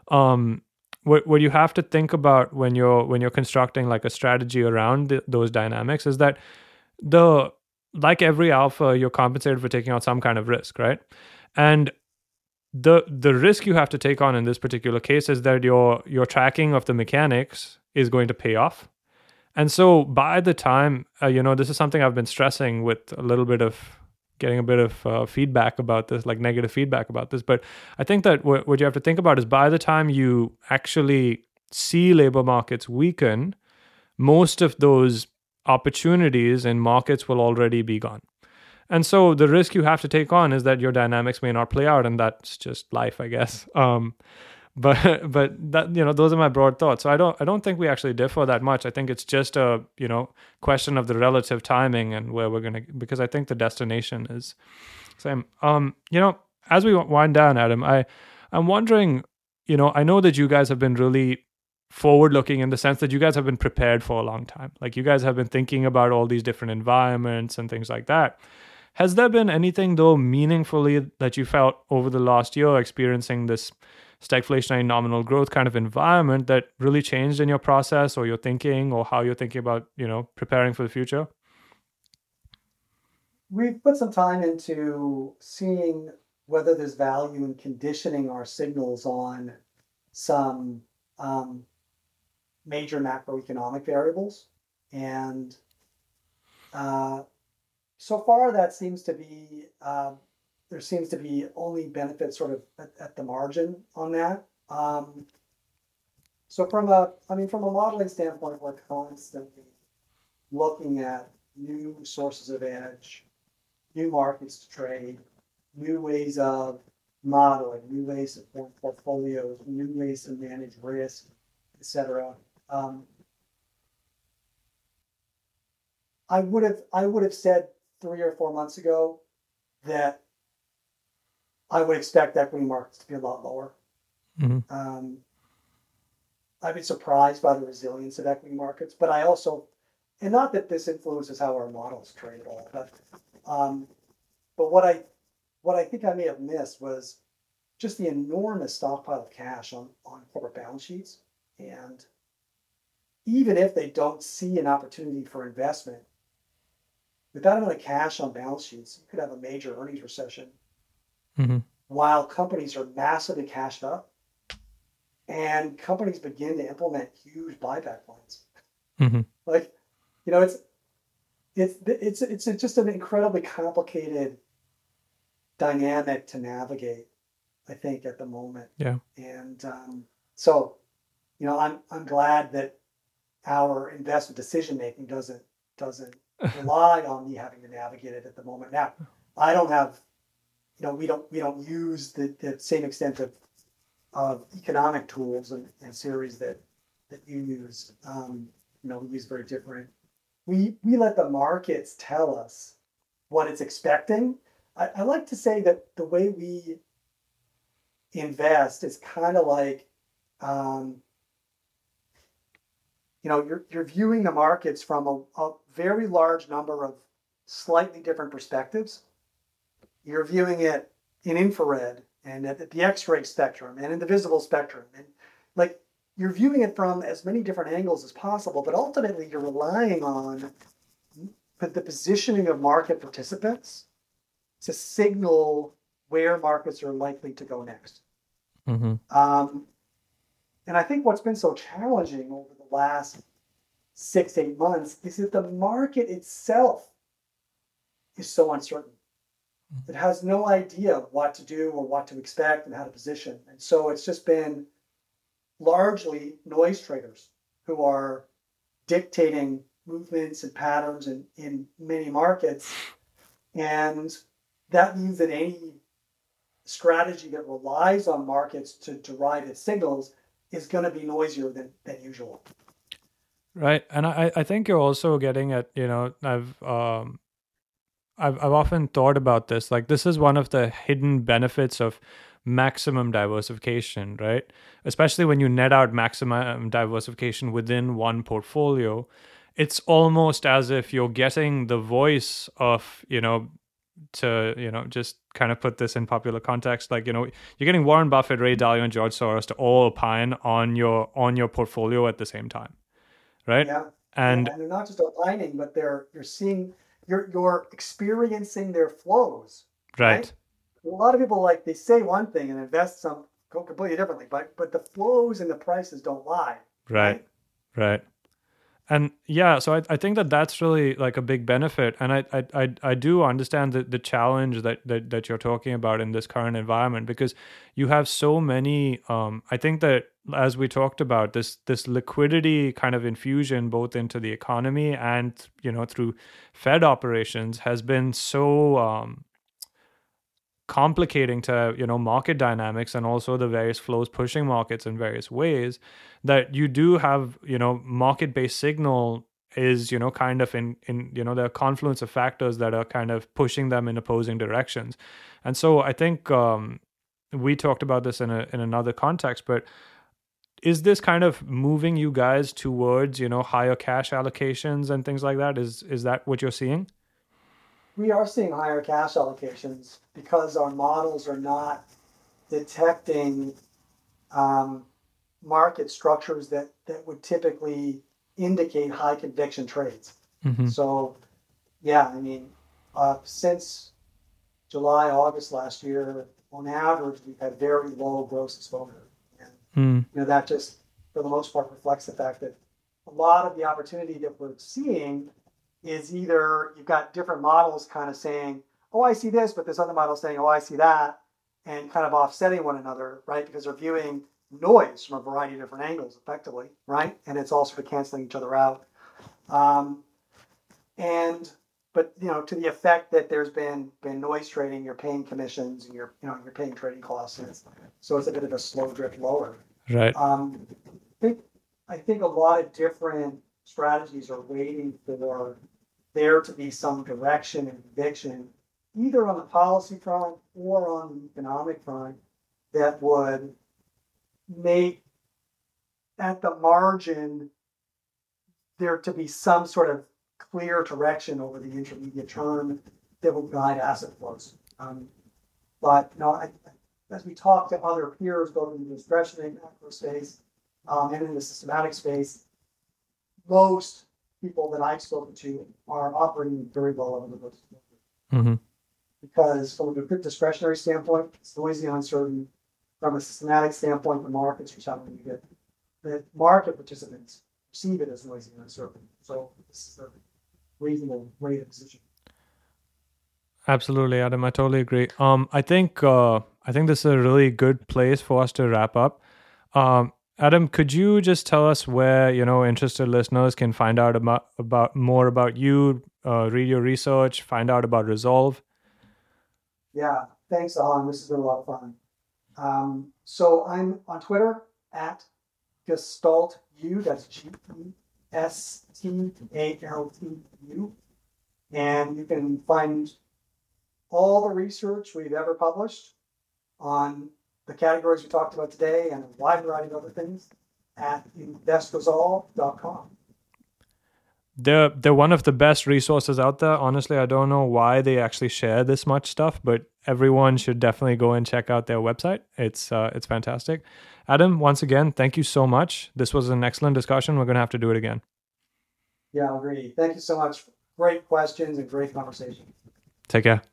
um, what what you have to think about when you're when you're constructing like a strategy around the, those dynamics is that the like every alpha you're compensated for taking on some kind of risk right and the the risk you have to take on in this particular case is that your your tracking of the mechanics is going to pay off and so by the time uh, you know this is something i've been stressing with a little bit of getting a bit of uh, feedback about this, like negative feedback about this. But I think that what, what you have to think about is by the time you actually see labor markets weaken, most of those opportunities in markets will already be gone. And so the risk you have to take on is that your dynamics may not play out, and that's just life, I guess. Um, but but that you know those are my broad thoughts so i don't i don't think we actually differ that much i think it's just a you know question of the relative timing and where we're going to because i think the destination is same um you know as we wind down adam i i'm wondering you know i know that you guys have been really forward looking in the sense that you guys have been prepared for a long time. Like you guys have been thinking about all these different environments and things like that. Has there been anything though meaningfully that you felt over the last year experiencing this stagflationary nominal growth kind of environment that really changed in your process or your thinking or how you're thinking about you know preparing for the future? We've put some time into seeing whether there's value in conditioning our signals on some um, major macroeconomic variables and uh, so far that seems to be uh, there seems to be only benefit sort of at, at the margin on that. Um, so from a, I mean, from a modeling standpoint, we're constantly looking at new sources of edge, new markets to trade, new ways of modeling, new ways to form portfolios, new ways to manage risk, etc. Um, I would have I would have said three or four months ago that I would expect equity markets to be a lot lower. Mm-hmm. Um, I've been surprised by the resilience of equity markets, but I also, and not that this influences how our models trade at all, but um, but what I what I think I may have missed was just the enormous stockpile of cash on on corporate balance sheets, and even if they don't see an opportunity for investment, with that amount of cash on balance sheets, you could have a major earnings recession Mm-hmm. while companies are massively cashed up and companies begin to implement huge buyback plans. Mm-hmm. Like, you know, it's it's it's it's just an incredibly complicated dynamic to navigate. I think at the moment. Yeah. And um, so, you know, I'm I'm glad that our investment decision making doesn't doesn't rely on me having to navigate it at the moment. Now, I don't have, you know, we don't we don't use the, the same extent of of economic tools and, and series that that you use. Um, you know, we use very different. We we let the markets tell us what it's expecting. I, I like to say that the way we invest is kind of like um, you know you're, you're viewing the markets from a, a very large number of slightly different perspectives. You're viewing it in infrared and at the x-ray spectrum and in the visible spectrum. And like you're viewing it from as many different angles as possible but ultimately you're relying on the positioning of market participants to signal where markets are likely to go next. Mm-hmm. um, and I think what's been so challenging over the last six, eight months is that the market itself is so uncertain. Mm-hmm. It has no idea what to do or what to expect and how to position. And so it's just been largely noise traders who are dictating movements and patterns in, in many markets. And that means that any strategy that relies on markets to derive its signals is going to be noisier than, than usual. Right, and I I think you're also getting at you know I've um I've I've often thought about this like this is one of the hidden benefits of maximum diversification, right? Especially when you net out maximum diversification within one portfolio, it's almost as if you're getting the voice of you know to you know just kind of put this in popular context like you know you're getting warren buffett ray dalio and george soros to all opine on your on your portfolio at the same time right Yeah. and and they're not just opining, but they're you're seeing you're you're experiencing their flows. right A lot of people like they say one thing and invest some completely differently, but but the flows and the prices don't lie. right right and yeah so I, I think that that's really like a big benefit. And i i i, do understand the, the challenge that, that that you're talking about in this current environment because you have so many um i think that as we talked about this this liquidity kind of infusion both into the economy and you know through fed operations has been so um complicating to you know market dynamics and also the various flows pushing markets in various ways that you do have you know market based signal is you know kind of in in you know the confluence of factors that are kind of pushing them in opposing directions. And so i think um we talked about this in a in another context but is this kind of moving you guys towards you know higher cash allocations and things like that? Is is that what you're seeing We are seeing higher cash allocations because our models are not detecting um, market structures that, that would typically indicate high conviction trades. mm-hmm. So, yeah, I mean, uh, since July, August last year, on average, we've had very low gross exposure. And, mm, you know, that just, for the most part, reflects the fact that a lot of the opportunity that we're seeing is either you've got different models kind of saying, oh, I see this, but this other model saying, oh, I see that, and kind of offsetting one another, right? Because they're viewing noise from a variety of different angles effectively, right? And it's all sort of canceling each other out. Um, and but you know, to the effect that there's been been noise trading, you're paying commissions and you're you know you're paying trading costs, and it's, so it's a bit of a slow drift lower. Right. Um, I think I think a lot of different strategies are waiting for there to be some direction and conviction, either on the policy front or on the economic front, that would make at the margin there to be some sort of clear direction over the intermediate term that will guide asset flows. Um, but you know, I, as we talk to other peers, both in the discretionary macro space um, and in the systematic space, most people that I've spoken to are operating very well over those. Mm-hmm. Because from a discretionary standpoint, it's noisy and uncertain. From a systematic standpoint, the markets are telling you that the market participants perceive it as noisy and uncertain. So this is a reasonable rate of position. Absolutely, Adam. I totally agree. Um, I think uh, I think this is a really good place for us to wrap up. Um, Adam, could you just tell us where you know interested listeners can find out about about more about you, uh, read your research, find out about Resolve? Yeah, thanks, Aahan. This has been a lot of fun. Um, so I'm on Twitter at Gestalt U. That's G E S T A L T U, and you can find all the research we've ever published on the categories we talked about today and a wide variety of other things at investresolve.com. They're they're one of the best resources out there. Honestly, I don't know why they actually share this much stuff, but everyone should definitely go and check out their website. It's uh, it's fantastic. Adam, once again, thank you so much. This was an excellent discussion. We're going to have to do it again. Yeah, I agree. Thank you so much. Great questions and great conversation. Take care.